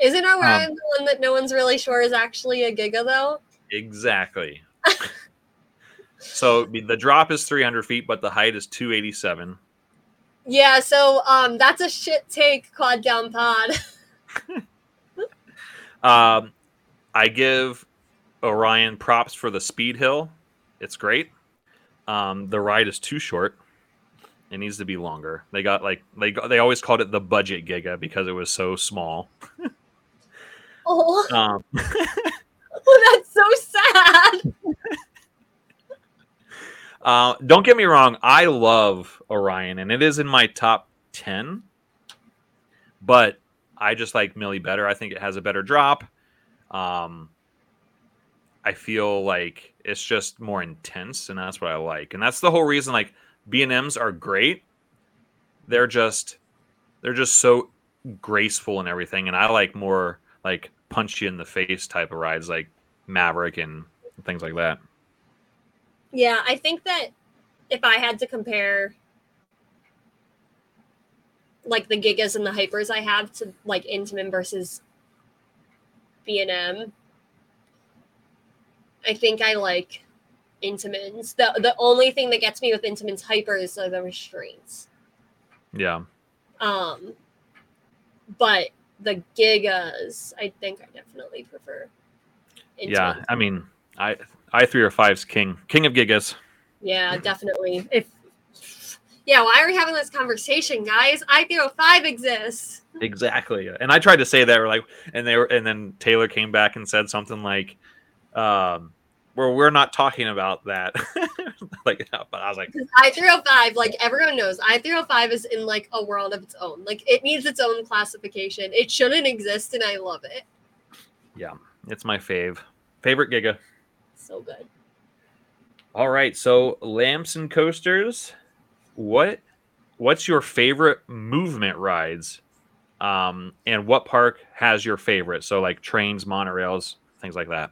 Isn't Orion um, the one that no one's really sure is actually a Giga though? Exactly. so the drop is 300 feet, but the height is 287. Yeah, so um, that's a shit take quad down pod. um, I give Orion props for the speed hill it's great. Um, the ride is too short. It needs to be longer. They got like they got, they always called it the budget Giga because it was so small. oh. Um. oh, that's so sad. Uh, don't get me wrong. I love Orion, and it is in my top ten. But I just like Millie better. I think it has a better drop. Um, I feel like it's just more intense, and that's what I like. And that's the whole reason. Like B and M's are great. They're just they're just so graceful and everything, and I like more like punch you in the face type of rides, like Maverick and things like that. Yeah, I think that if I had to compare like the gigas and the hypers I have to like Intamin versus B and M, I think I like Intamins. The the only thing that gets me with Intamins hypers are the restraints. Yeah. Um but the gigas, I think I definitely prefer. Intamins. Yeah, I mean, I I three or five's king, king of gigas. Yeah, definitely. If yeah, why are we having this conversation, guys? I three or five exists. Exactly, and I tried to say that, we're like, and they were, and then Taylor came back and said something like, um, where we're not talking about that. like, but I was like, I three hundred oh five. Like everyone knows, I three hundred oh five is in like a world of its own. Like it needs its own classification. It shouldn't exist, and I love it. Yeah, it's my fave, favorite Giga. So good. All right, so lamps and coasters. What, what's your favorite movement rides? Um, and what park has your favorite? So like trains, monorails, things like that.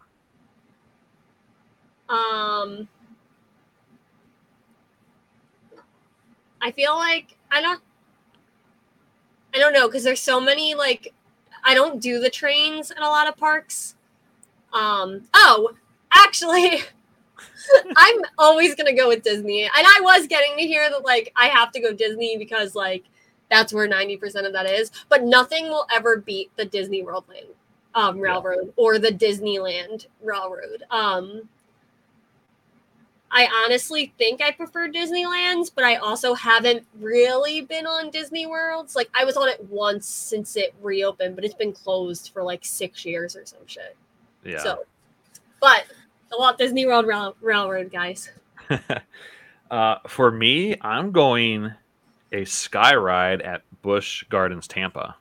Um, I feel like I don't. I don't know because there's so many like I don't do the trains in a lot of parks. Um. Oh, actually. I'm always gonna go with Disney, and I was getting to hear that like I have to go Disney because like that's where ninety percent of that is. But nothing will ever beat the Disney World Land um, Railroad or the Disneyland Railroad. Um, I honestly think I prefer Disneyland's, but I also haven't really been on Disney Worlds. Like I was on it once since it reopened, but it's been closed for like six years or some shit. Yeah. So, but a Walt Disney World Rail- Railroad, guys. uh, for me, I'm going a sky ride at Busch Gardens Tampa,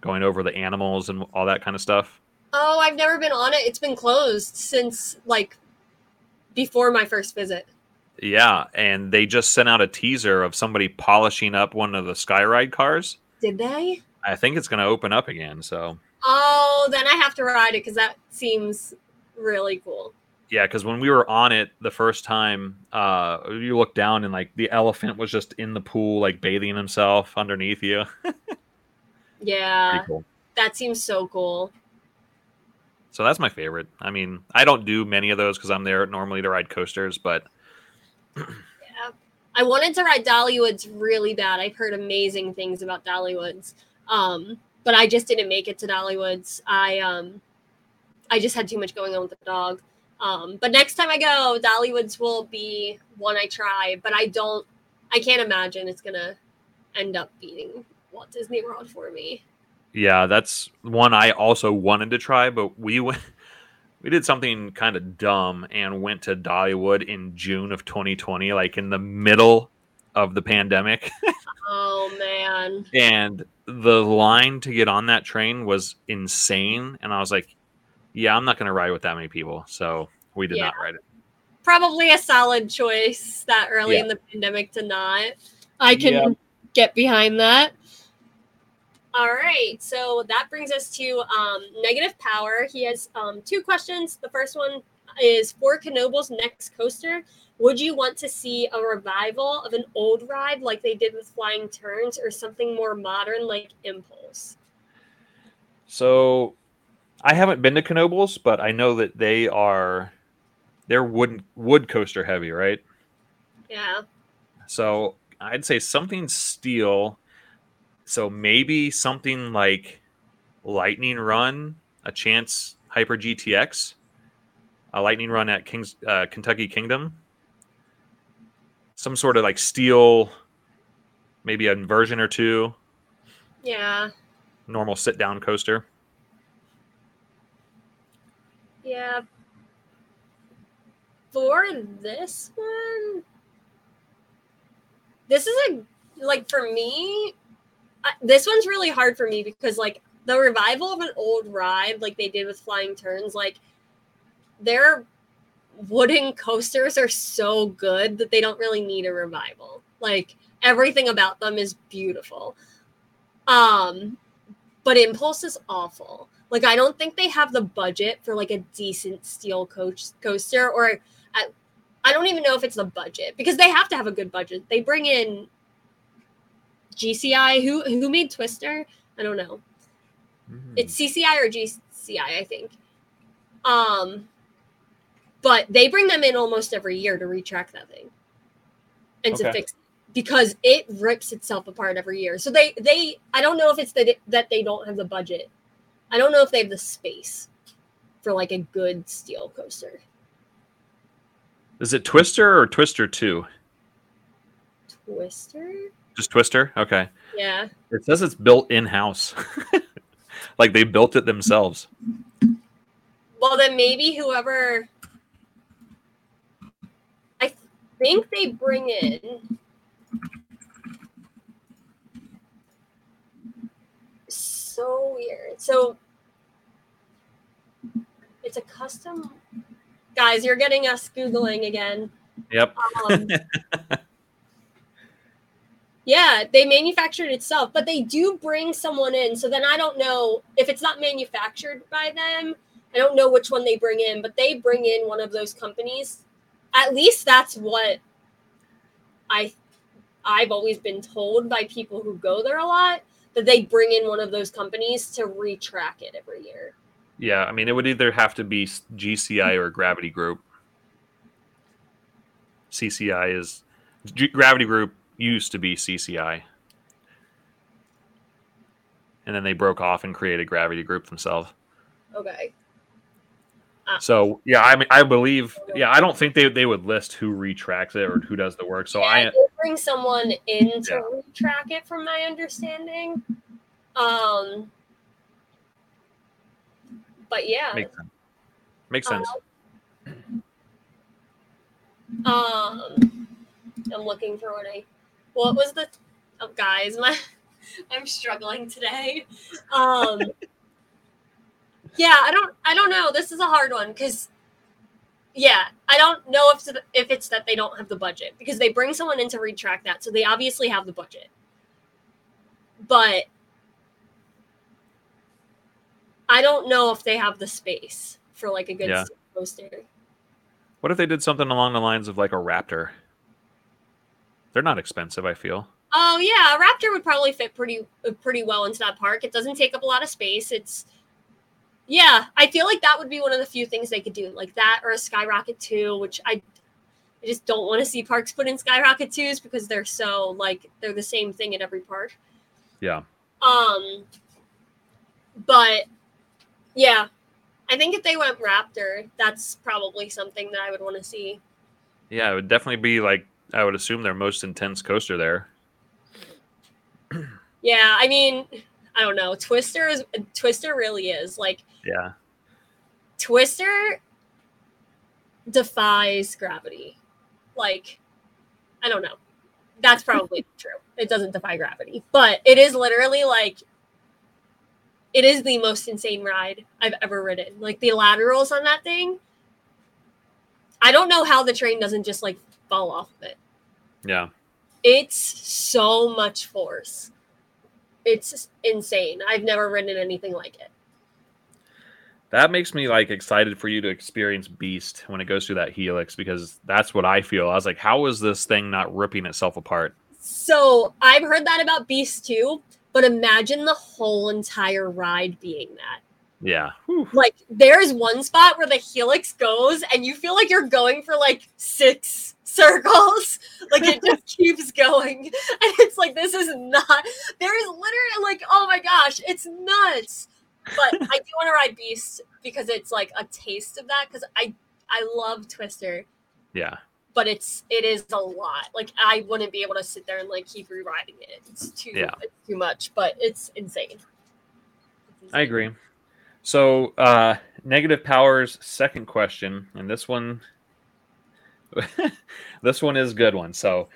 going over the animals and all that kind of stuff. Oh, I've never been on it. It's been closed since like before my first visit. Yeah, and they just sent out a teaser of somebody polishing up one of the Skyride cars. Did they? I think it's going to open up again. So. Oh, then I have to ride it because that seems really cool. Yeah, because when we were on it the first time, uh, you look down and like the elephant was just in the pool, like bathing himself underneath you. yeah, cool. that seems so cool. So that's my favorite. I mean, I don't do many of those because I'm there normally to ride coasters, but yeah. I wanted to ride Dollywood's really bad. I've heard amazing things about Dollywood's. Um, but I just didn't make it to Dollywood's. I um I just had too much going on with the dog. Um, but next time I go, Dollywood's will be one I try, but I don't I can't imagine it's gonna end up beating Walt Disney World for me. Yeah, that's one I also wanted to try, but we went we did something kind of dumb and went to Dollywood in June of 2020, like in the middle of the pandemic. oh man. And the line to get on that train was insane. And I was like, yeah, I'm not going to ride with that many people. So we did yeah. not ride it. Probably a solid choice that early yeah. in the pandemic to not. I can yeah. get behind that. All right, so that brings us to um, negative power. He has um, two questions. The first one is for Knoebel's next coaster. Would you want to see a revival of an old ride like they did with Flying Turns, or something more modern like Impulse? So, I haven't been to Knoebel's, but I know that they are they're wood wood coaster heavy, right? Yeah. So I'd say something steel so maybe something like Lightning Run, a Chance Hyper GTX, a Lightning Run at Kings uh, Kentucky Kingdom, some sort of like steel, maybe a version or two. Yeah. Normal sit down coaster. Yeah. For this one, this is a like for me this one's really hard for me because like the revival of an old ride like they did with flying turns like their wooden coasters are so good that they don't really need a revival. Like everything about them is beautiful. Um but impulse is awful like i don't think they have the budget for like a decent steel coach coaster or I, I don't even know if it's the budget because they have to have a good budget they bring in GCI. Who who made Twister? I don't know. Mm-hmm. It's CCI or GCI, I think. Um, but they bring them in almost every year to retrack that thing and okay. to fix it because it rips itself apart every year. So they they I don't know if it's that that they don't have the budget. I don't know if they have the space for like a good steel coaster. Is it Twister or Twister 2? Twister? Just Twister? Okay. Yeah. It says it's built in house. like they built it themselves. Well, then maybe whoever. I think they bring in. So weird. So it's a custom. Guys, you're getting us Googling again. Yep. Um, Yeah, they manufactured itself, but they do bring someone in. So then I don't know if it's not manufactured by them. I don't know which one they bring in, but they bring in one of those companies. At least that's what I I've always been told by people who go there a lot that they bring in one of those companies to retrack it every year. Yeah, I mean it would either have to be GCI or Gravity Group. CCI is G- Gravity Group used to be CCI. And then they broke off and created Gravity Group themselves. Okay. Ah. So yeah, I mean, I believe, yeah, I don't think they, they would list who retracts it or who does the work. So yeah, I bring someone in to yeah. retrack it, from my understanding. Um, but yeah, makes sense. Makes sense. Um, um, I'm looking for what I what was the oh guys my i'm struggling today um yeah i don't i don't know this is a hard one because yeah i don't know if if it's that they don't have the budget because they bring someone in to retrack that so they obviously have the budget but i don't know if they have the space for like a good yeah. poster what if they did something along the lines of like a raptor they're not expensive, I feel. Oh yeah, a Raptor would probably fit pretty uh, pretty well into that park. It doesn't take up a lot of space. It's Yeah, I feel like that would be one of the few things they could do, like that or a Skyrocket 2, which I I just don't want to see parks put in Skyrocket 2s because they're so like they're the same thing at every park. Yeah. Um but yeah, I think if they went Raptor, that's probably something that I would want to see. Yeah, it would definitely be like I would assume their most intense coaster there. Yeah, I mean, I don't know. Twister is Twister really is like Yeah. Twister defies gravity. Like, I don't know. That's probably true. It doesn't defy gravity, but it is literally like it is the most insane ride I've ever ridden. Like the laterals on that thing. I don't know how the train doesn't just like fall off of it. Yeah. It's so much force. It's insane. I've never ridden anything like it. That makes me like excited for you to experience Beast when it goes through that helix because that's what I feel. I was like, how is this thing not ripping itself apart? So I've heard that about Beast too, but imagine the whole entire ride being that. Yeah. Whew. Like there's one spot where the helix goes and you feel like you're going for like six circles. Like it just keeps going. And it's like this is not there's literally like, oh my gosh, it's nuts. But I do want to ride Beast because it's like a taste of that because I I love Twister, Yeah. but it's it is a lot. Like I wouldn't be able to sit there and like keep rewriting it. It's too Yeah. it's too much, but it's insane. It's I agree. So, uh, negative powers. Second question, and this one, this one is a good one. So,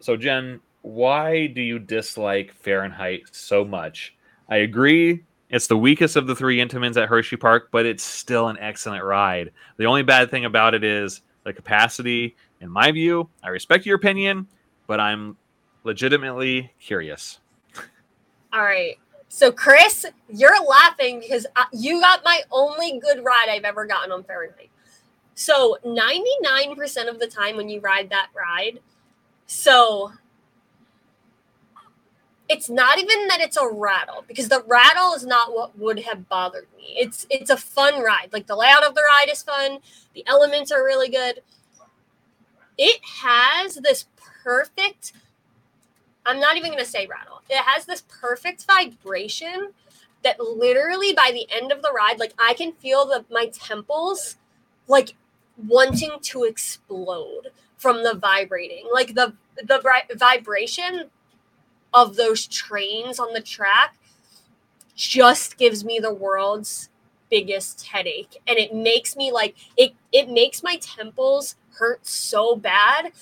so Jen, why do you dislike Fahrenheit so much? I agree. It's the weakest of the three Intamins at Hershey Park, but it's still an excellent ride. The only bad thing about it is the capacity. In my view, I respect your opinion, but I'm legitimately curious. All right. So, Chris, you're laughing because you got my only good ride I've ever gotten on Fahrenheit. So, 99% of the time when you ride that ride, so it's not even that it's a rattle because the rattle is not what would have bothered me. It's it's a fun ride. Like the layout of the ride is fun. The elements are really good. It has this perfect I'm not even going to say rattle. It has this perfect vibration that literally by the end of the ride, like I can feel the my temples like wanting to explode from the vibrating. Like the the vibration of those trains on the track just gives me the world's biggest headache and it makes me like it it makes my temples hurt so bad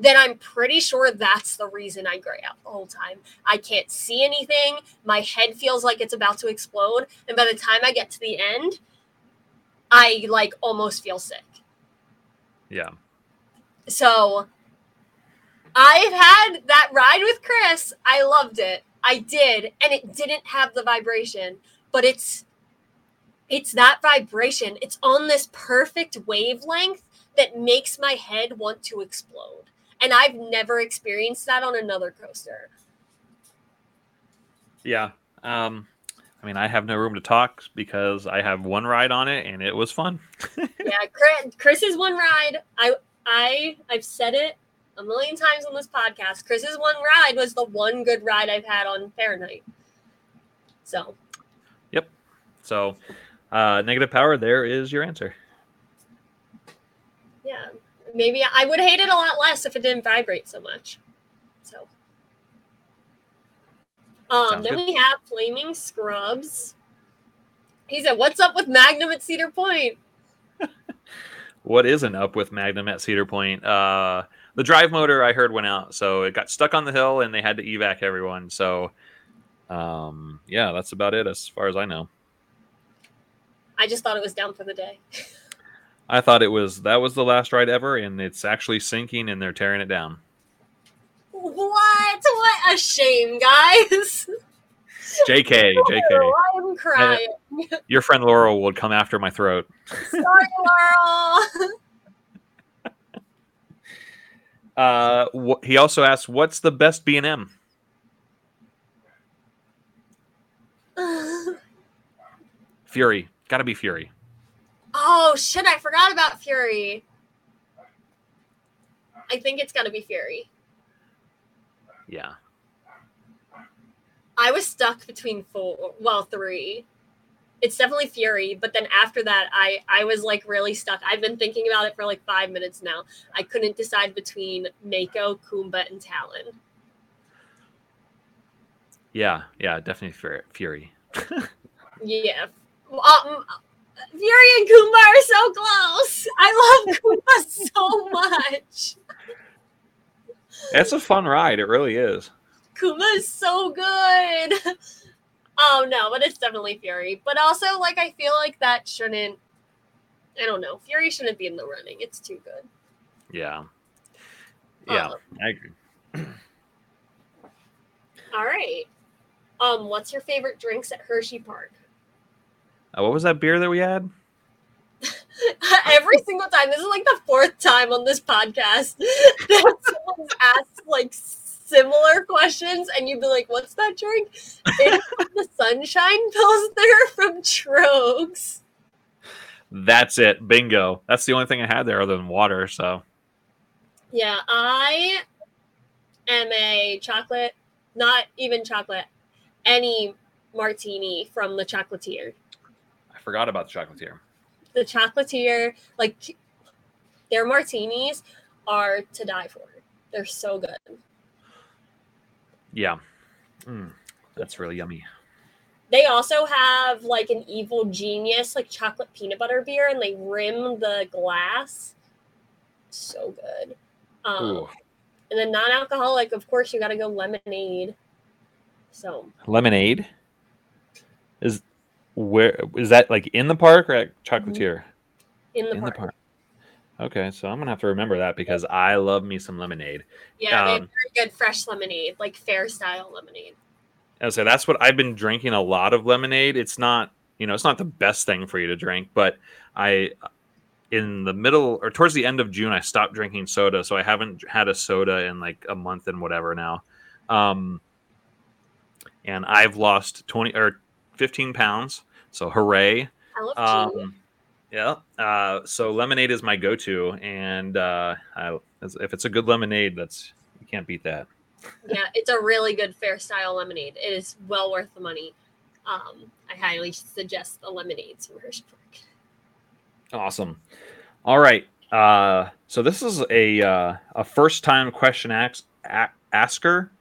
then I'm pretty sure that's the reason I gray out the whole time. I can't see anything. My head feels like it's about to explode. And by the time I get to the end, I like almost feel sick. Yeah. So I've had that ride with Chris. I loved it. I did. And it didn't have the vibration, but it's it's that vibration. It's on this perfect wavelength that makes my head want to explode. And I've never experienced that on another coaster. Yeah. Um, I mean, I have no room to talk because I have one ride on it and it was fun. yeah, Chris, Chris's one ride. I I I've said it a million times on this podcast. Chris's one ride was the one good ride I've had on Fahrenheit. So Yep. So, uh, negative power, there is your answer. yeah, maybe I would hate it a lot less if it didn't vibrate so much. So, um, Sounds then good. we have flaming scrubs. He said, "What's up with Magnum at Cedar Point?" What isn't up with Magnum at Cedar Point? Uh, the drive motor I heard went out, so it got stuck on the hill and they had to evac everyone. So, um, yeah, that's about it as far as I know. I just thought it was down for the day. I thought it was that was the last ride ever, and it's actually sinking and they're tearing it down. What? What a shame, guys! JK, JK, I am crying. your friend Laurel would come after my throat. Sorry, Laurel. Uh, wh- he also asks, "What's the best B and M?" Fury. Got to be Fury. Oh shit! I forgot about Fury. I think it's got to be Fury. Yeah. I was stuck between four, well, three. It's definitely Fury, but then after that, I I was like really stuck. I've been thinking about it for like five minutes now. I couldn't decide between Mako, Kumba, and Talon. Yeah, yeah, definitely Fury. yeah, um, Fury and Kumba are so close. I love Kumba so much. It's a fun ride. It really is. Kumba is so good. Oh no, but it's definitely Fury. But also, like, I feel like that shouldn't. I don't know. Fury shouldn't be in the running. It's too good. Yeah. Yeah, um, I agree. all right. Um, what's your favorite drinks at Hershey Park? Uh, what was that beer that we had? Every single time. This is like the fourth time on this podcast that someone's asked like similar questions, and you'd be like, "What's that drink?" It's the Sunshine Pilsner from Tröegs. That's it. Bingo. That's the only thing I had there other than water. So. Yeah, I am a chocolate, not even chocolate, any martini from the chocolatier. I forgot about the chocolatier. The chocolatier, like their martinis are to die for. They're so good. Yeah. Mm, that's really yummy. They also have like an evil genius, like chocolate peanut butter beer, and they rim the glass. So good. Um, and then non-alcoholic, of course, you got to go lemonade. So lemonade is where is that like in the park or at Chocolatier? In the, in park. the park. Okay, so I'm gonna have to remember that because I love me some lemonade. Yeah, um, they have very good fresh lemonade, like fair style lemonade. And so that's what I've been drinking a lot of lemonade. It's not, you know, it's not the best thing for you to drink, but I in the middle or towards the end of June I stopped drinking soda, so I haven't had a soda in like a month and whatever now. Um and I've lost 20 or 15 pounds. So hooray. I love um, yeah. Uh, so lemonade is my go-to, and uh, I, if it's a good lemonade, that's you can't beat that. yeah, it's a really good fair style lemonade. It is well worth the money. Um, I highly suggest the lemonades from Hershey Park. Awesome. All right. Uh, so this is a uh, a first time question ask, a- asker.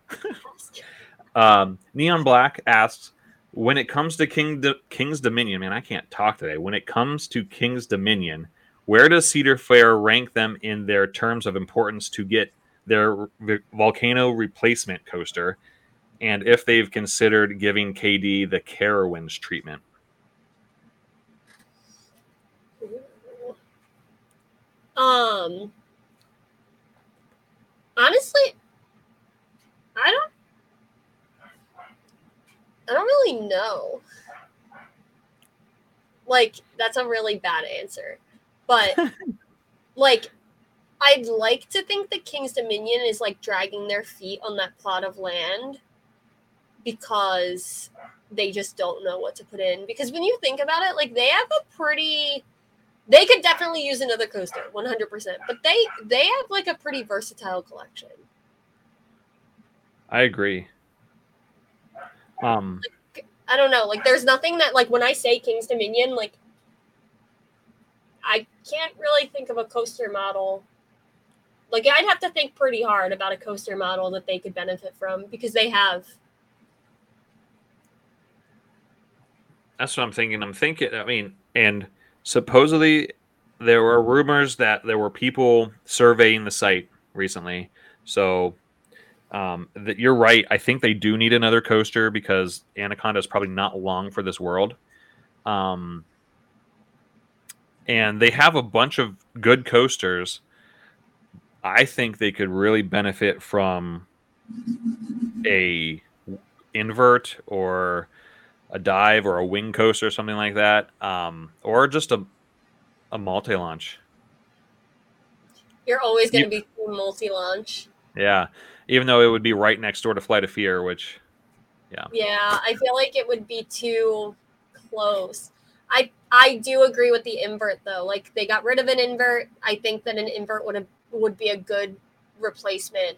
um, Neon Black asks, when it comes to King King's Dominion, man, I can't talk today. When it comes to King's Dominion, where does Cedar Fair rank them in their terms of importance to get their volcano replacement coaster, and if they've considered giving KD the Carowinds treatment? Um, honestly, I don't I don't really know. Like, that's a really bad answer. But, like, I'd like to think that King's Dominion is like dragging their feet on that plot of land because they just don't know what to put in. Because when you think about it, like, they have a pretty. They could definitely use another coaster, 100%. But they they have like a pretty versatile collection. I agree. Um, like, I don't know. Like, there's nothing that like when I say King's Dominion, like, I can't really think of a coaster model. Like, I'd have to think pretty hard about a coaster model that they could benefit from because they have. That's what I'm thinking. I'm thinking. I mean, and supposedly there were rumors that there were people surveying the site recently. So um, that you're right. I think they do need another coaster because Anaconda is probably not long for this world. Um, and they have a bunch of good coasters. I think they could really benefit from a invert or a dive or a wing coaster or something like that, um, or just a a multi launch. You're always going to be multi launch. Yeah, even though it would be right next door to Flight of Fear, which, yeah. Yeah, I feel like it would be too close. I I do agree with the invert though. Like they got rid of an invert. I think that an invert would have would be a good replacement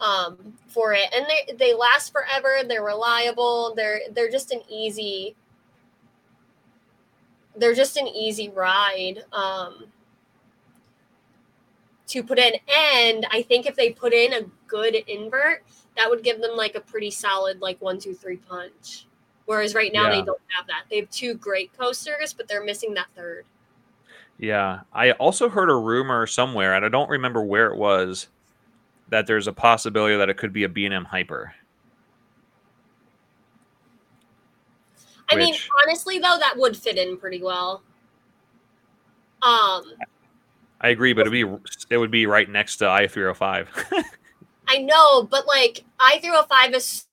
um for it. And they they last forever. They're reliable. They're they're just an easy they're just an easy ride um to put in and I think if they put in a good invert, that would give them like a pretty solid like one two three punch. Whereas right now Yeah. they don't have that. They have two great coasters, but they're missing that third. Yeah, I also heard a rumor somewhere, and I don't remember where it was, that there's a possibility that it could be a B&M Hyper. I mean, honestly though, that would fit in pretty well. Um, I agree, but it'd be it would be right next to I three hundred five. I know, but like I three hundred five is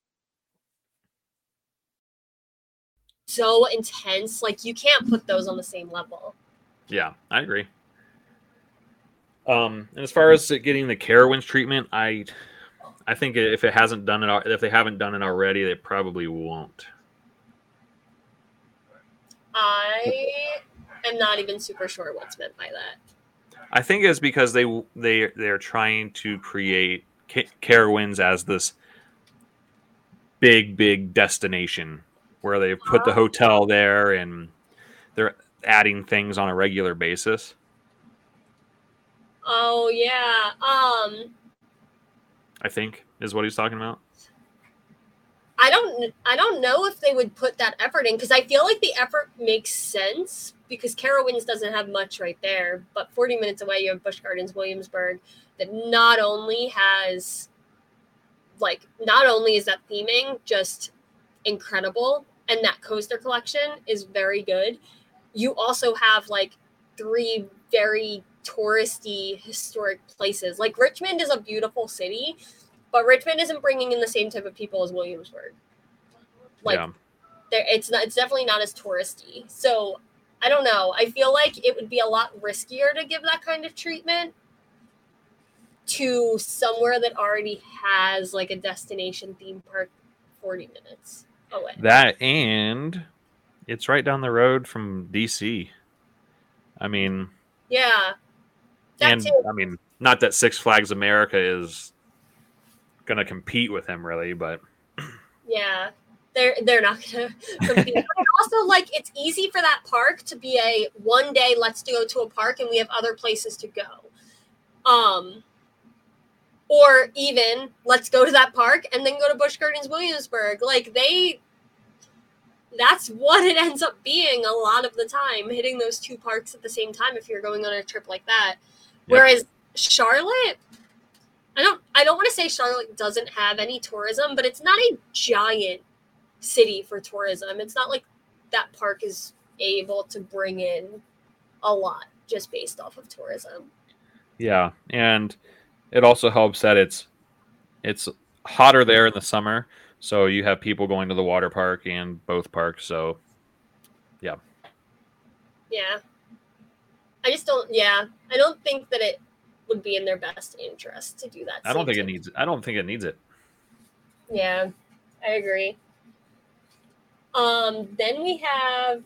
so intense. Like you can't put those on the same level. Yeah, I agree. Um, and as far as getting the Carowinds treatment, I, I think if it hasn't done it, if they haven't done it already, they probably won't. I am not even super sure what's meant by that. I think it's because they they they're trying to create Ca- Carowinds as this big big destination where they've put the hotel there and they're adding things on a regular basis. Oh yeah. Um, I think is what he's talking about. I don't I don't know if they would put that effort in because I feel like the effort makes sense because Carowinds doesn't have much right there, but 40 minutes away you have Busch Gardens Williamsburg that not only has like not only is that theming just incredible and that coaster collection is very good, you also have like three very touristy historic places. Like Richmond is a beautiful city, but Richmond isn't bringing in the same type of people as Williamsburg. Like yeah, there, it's not. It's definitely not as touristy. So I don't know. I feel like it would be a lot riskier to give that kind of treatment to somewhere that already has like a destination theme park, forty minutes away. that and it's right down the road from DC. I mean, Yeah, and too. I mean, not that Six Flags America is going to compete with him really, but Yeah, they're they're not gonna compete. but also, like, it's easy for that park to be a one day. Let's go to a park, and we have other places to go. Um, or even let's go to that park and then go to Busch Gardens Williamsburg. Like they, that's what it ends up being a lot of the time, hitting those two parks at the same time. If you're going on a trip like that, whereas Charlotte. I don't I don't want to say Charlotte doesn't have any tourism, but it's not a giant city for tourism. It's not like that park is able to bring in a lot just based off of tourism. yeah, and it also helps that it's it's hotter there in the summer, so you have people going to the water park and both parks. So Yeah. Yeah. I just don't yeah. I don't think that it would be in their best interest to do that. I don't think it needs. I don't think it needs it. Yeah, I agree. Um, then we have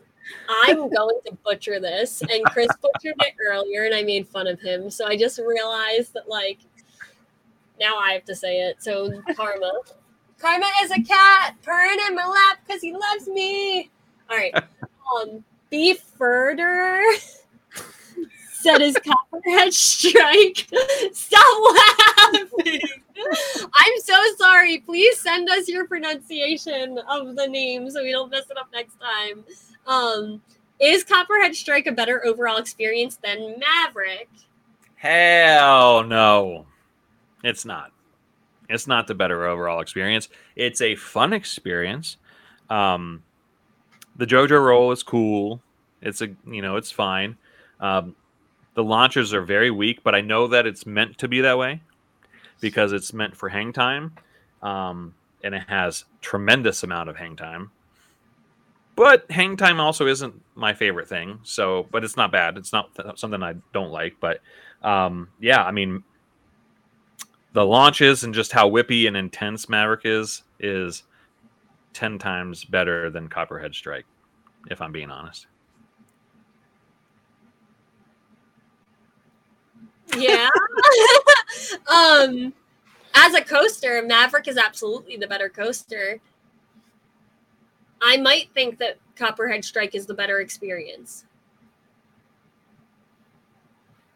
I'm going to butcher this, and Chris butchered it earlier, and I made fun of him. So I just realized that like now I have to say it. So Karma, Karma is a cat purring in my lap because he loves me. All right, um, Beef Furter said his copperhead strike. Stop laughing. I'm so sorry. Please send us your pronunciation of the name so we don't mess it up next time. Um, is Copperhead Strike a better overall experience than Maverick? Hell no, it's not. It's not the better overall experience. It's a fun experience. Um, the JoJo roll is cool. It's a you know it's fine. Um, the launchers are very weak, but I know that it's meant to be that way because it's meant for hang time, um, and it has tremendous amount of hang time. But hang time also isn't my favorite thing. So, but it's not bad. It's not th- something I don't like. But um, yeah, I mean, the launches and just how whippy and intense Maverick is is ten times better than Copperhead Strike. if I'm being honest. Yeah. um, as a coaster, Maverick is absolutely the better coaster. I might think that Copperhead Strike is the better experience.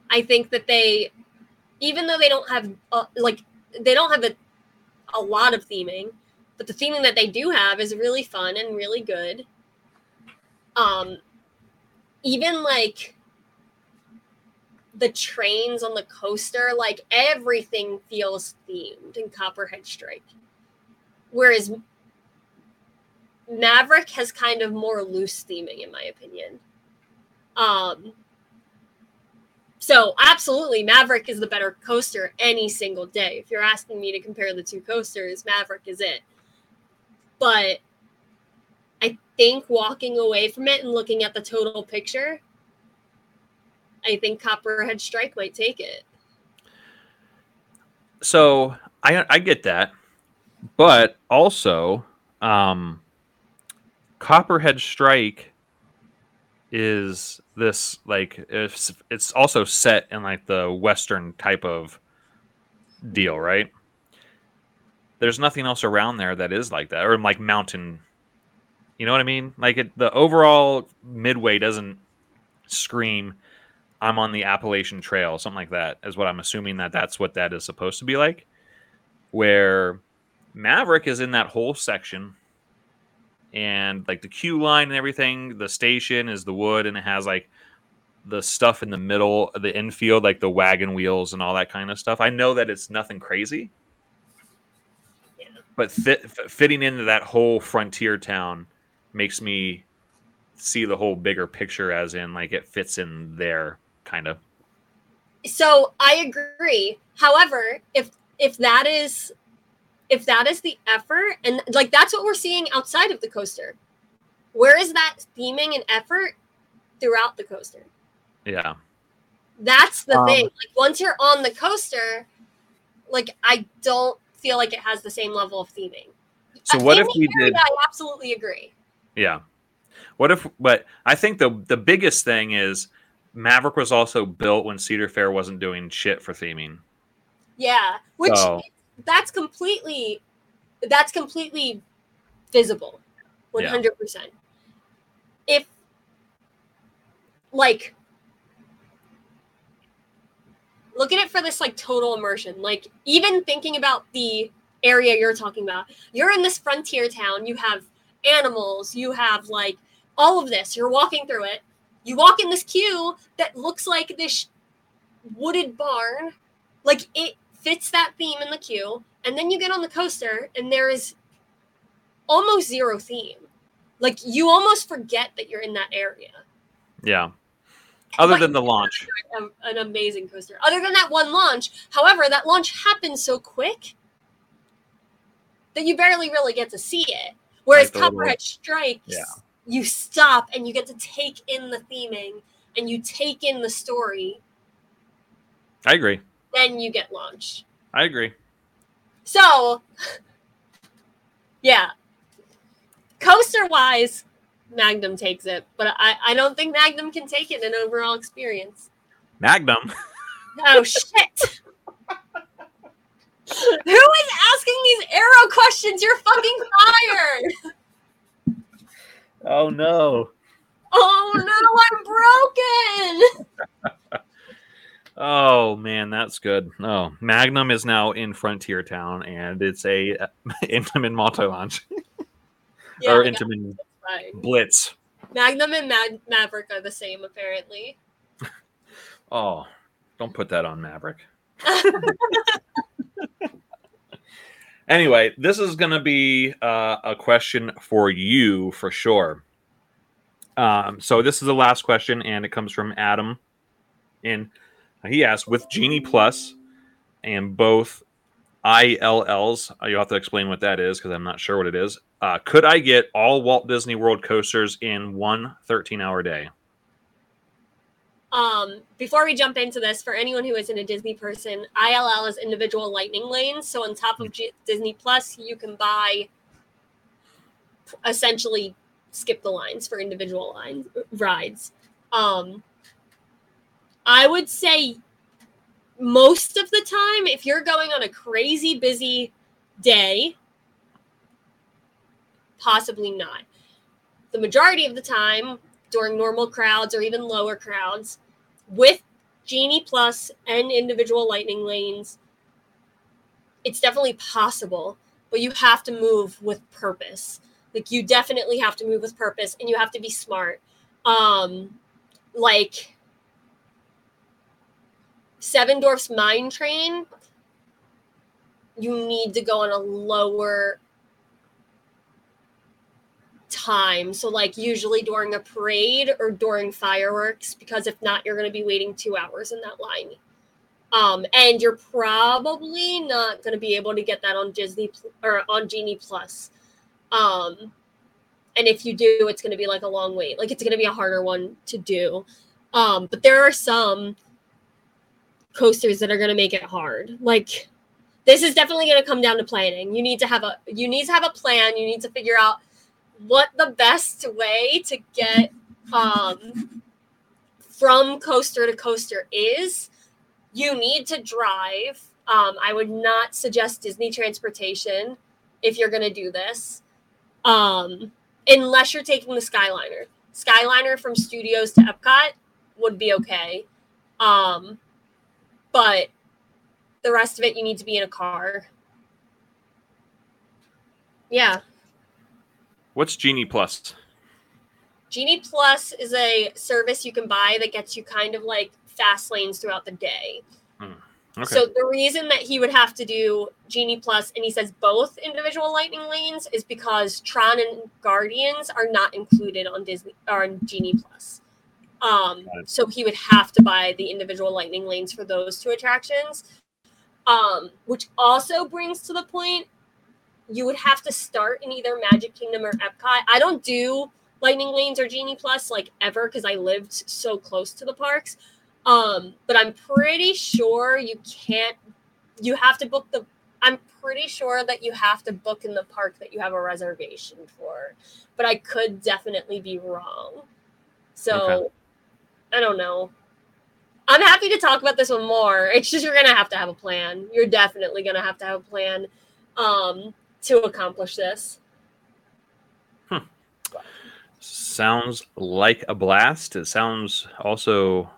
I think that they, even though they don't have uh, like they don't have a, a lot of theming, but the theming that they do have is really fun and really good. Um, even like the trains on the coaster, like everything feels themed in Copperhead Strike. Whereas Maverick has kind of more loose theming, in my opinion. Um, so absolutely, Maverick is the better coaster any single day. If you're asking me to compare the two coasters, Maverick is it. But I think walking away from it and looking at the total picture, I think Copperhead Strike might take it. So I I get that, but also, um, Copperhead Strike is this like it's it's also set in like the western type of deal, right? There's nothing else around there that is like that, or like mountain. You know what I mean? Like it, the overall midway doesn't scream I'm on the Appalachian Trail, something like that, is what I'm assuming that that's what that is supposed to be like. Where Maverick is in that whole section, and like the queue line and everything, the station is the wood, and it has like the stuff in the middle, the infield, like the wagon wheels and all that kind of stuff. I know that it's nothing crazy, but fit, fitting into that whole frontier town makes me see the whole bigger picture, as in like it fits in there kind of. So I agree. However, if if that is if that is the effort and like that's what we're seeing outside of the coaster. Where is that theming and effort throughout the coaster? Yeah. That's the Um, thing. Like once you're on the coaster, like I don't feel like it has the same level of theming. So Uh, what if we area, did? I absolutely agree. Yeah. What if? But I think the the biggest thing is Maverick was also built when Cedar Fair wasn't doing shit for theming. Yeah, which So- that's completely that's completely visible, hundred percent. If like look at it for this like total immersion, like even thinking about the area you're talking about, you're in this frontier town. You have animals. You have like all of this. You're walking through it. You walk in this queue that looks like this wooded barn like it fits that theme in the queue and then you get on the coaster and there is almost zero theme like you almost forget that you're in that area Yeah. Other But- than the launch. An amazing coaster other than that one launch however that launch happens so quick that you barely really get to see it whereas Like copperhead strikes Yeah. You stop and you get to take in the theming and you take in the story I agree. then you get launched I agree. So, yeah, coaster wise, Magnum takes it, but I, I don't think Magnum can take it in overall experience. Magnum. Oh shit! Who is asking these arrow questions? You're fucking fired! Oh no. Oh no, I'm broken! Oh man, that's good. Oh, Magnum is now in Frontier Town, and it's a uh, Intamin launch Yeah, or Intamin. Blitz. Magnum and Mad- Maverick are the same, apparently. Oh, don't put that on Maverick. Anyway, this is going to be uh, a question for you for sure. Um, so this is the last question, and it comes from Adam. And he asked, with Genie Plus and both ILLs, uh, you'll have to explain what that is because I'm not sure what it is. Uh, could I get all Walt Disney World coasters in one 13 hour day? Um, before we jump into this, for anyone who isn't a Disney person, ILL is individual lightning lanes. So on top of G- Disney Plus, you can buy essentially skip the lines for individual line rides. Um, I would say most of the time, if you're going on a crazy busy day, possibly not. The majority of the time, during normal crowds or even lower crowds, with Genie Plus and individual lightning lanes, it's definitely possible, but you have to move with purpose. Like you definitely have to move with purpose and you have to be smart. Um like Seven Dwarfs Mine Train, you need to go on a lower time. So, like, usually during a parade or during fireworks, because if not, you're going to be waiting two hours in that line. Um, and you're probably not going to be able to get that on Disney or on Genie Plus. Um, and if you do, it's going to be like a long wait. Like, it's going to be a harder one to do. Um, but there are some coasters that are going to make it hard. Like this is definitely going to come down to planning. You need to have a you need to have a plan. You need to figure out what the best way to get um from coaster to coaster is. You need to drive. Um, I would not suggest Disney transportation if you're going to do this, um, unless you're taking the Skyliner. Skyliner from Studios to Epcot would be okay. Um, but the rest of it, you need to be in a car. Yeah. What's Genie Plus? Genie Plus is a service you can buy that gets you kind of like fast lanes throughout the day. Hmm. Okay. So the reason that he would have to do Genie Plus, and he says both individual Lightning lanes, is because Tron and Guardians are not included on Disney or on Genie Plus. Um, so he would have to buy the individual lightning lanes for those two attractions. Um, which also brings to the point you would have to start in either Magic Kingdom or Epcot. I don't do lightning lanes or Genie Plus like ever because I lived so close to the parks. Um, but I'm pretty sure you can't you have to book the I'm pretty sure that you have to book in the park that you have a reservation for. But I could definitely be wrong. So okay. I don't know. I'm happy to talk about this one more. It's just you're gonna have to have a plan. You're definitely gonna have to have a plan um, to accomplish this. Hmm. Sounds like a blast. It sounds also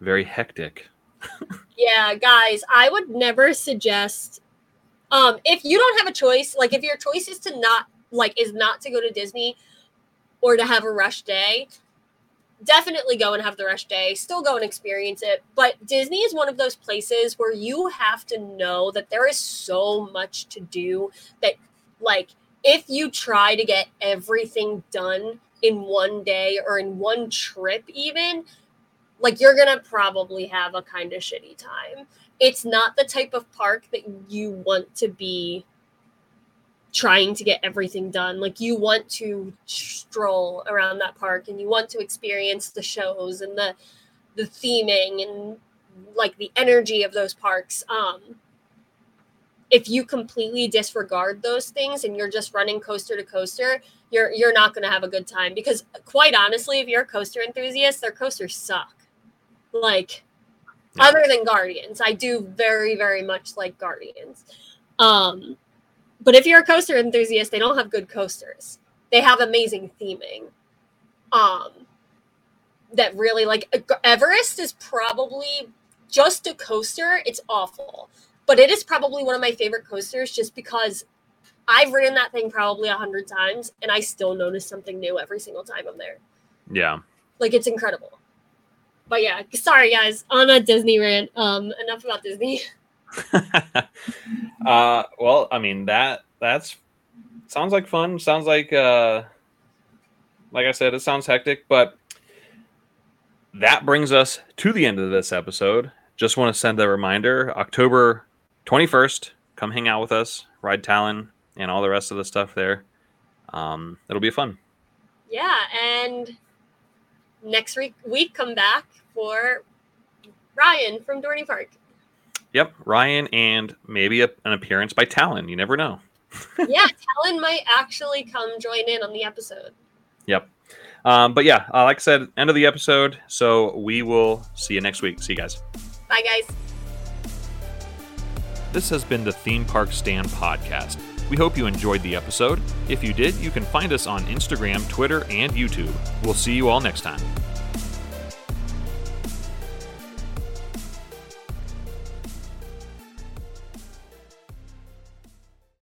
very hectic. yeah, guys, I would never suggest um if you don't have a choice, like if your choice is to not like is not to go to Disney or to have a rush day, definitely go and have the rush day, still go and experience it. But Disney is one of those places where you have to know that there is so much to do that, like, if you try to get everything done in one day or in one trip, even, like, you're to probably have a kind of shitty time. It's not the type of park that you want to be trying to get everything done. Like you want to stroll around that park and you want to experience the shows and the the theming and like the energy of those parks. Um if you completely disregard those things and you're just running coaster to coaster, you're you're not going to have a good time because quite honestly, if you're a coaster enthusiast, their coasters suck. Like yeah. other than Guardians, I do very very much like Guardians. Um but if you're a coaster enthusiast, they don't have good coasters. They have amazing theming. Um, that really like Everest is probably just a coaster. It's awful, but it is probably one of my favorite coasters just because I've ridden that thing probably a hundred times and I still notice something new every single time I'm there. Yeah, like it's incredible. But yeah, sorry guys, on a Disney rant. Um, enough about Disney. uh, well, I mean that that's sounds like fun. Sounds like uh, like I said, it sounds hectic, but that brings us to the end of this episode. Just want to send a reminder: October twenty first, come hang out with us, ride Talon, and all the rest of the stuff there. Um, it'll be fun. Yeah, and next week we come back for Ryan from Dorney Park. Yep, Ryan, and maybe a, an appearance by Talon. You never know. yeah, Talon might actually come join in on the episode. Yep. Um, but yeah, uh, like I said, end of the episode. So we will see you next week. See you guys. Bye, guys. This has been the Theme Park Stand podcast. We hope you enjoyed the episode. If you did, you can find us on Instagram, Twitter, and YouTube. We'll see you all next time.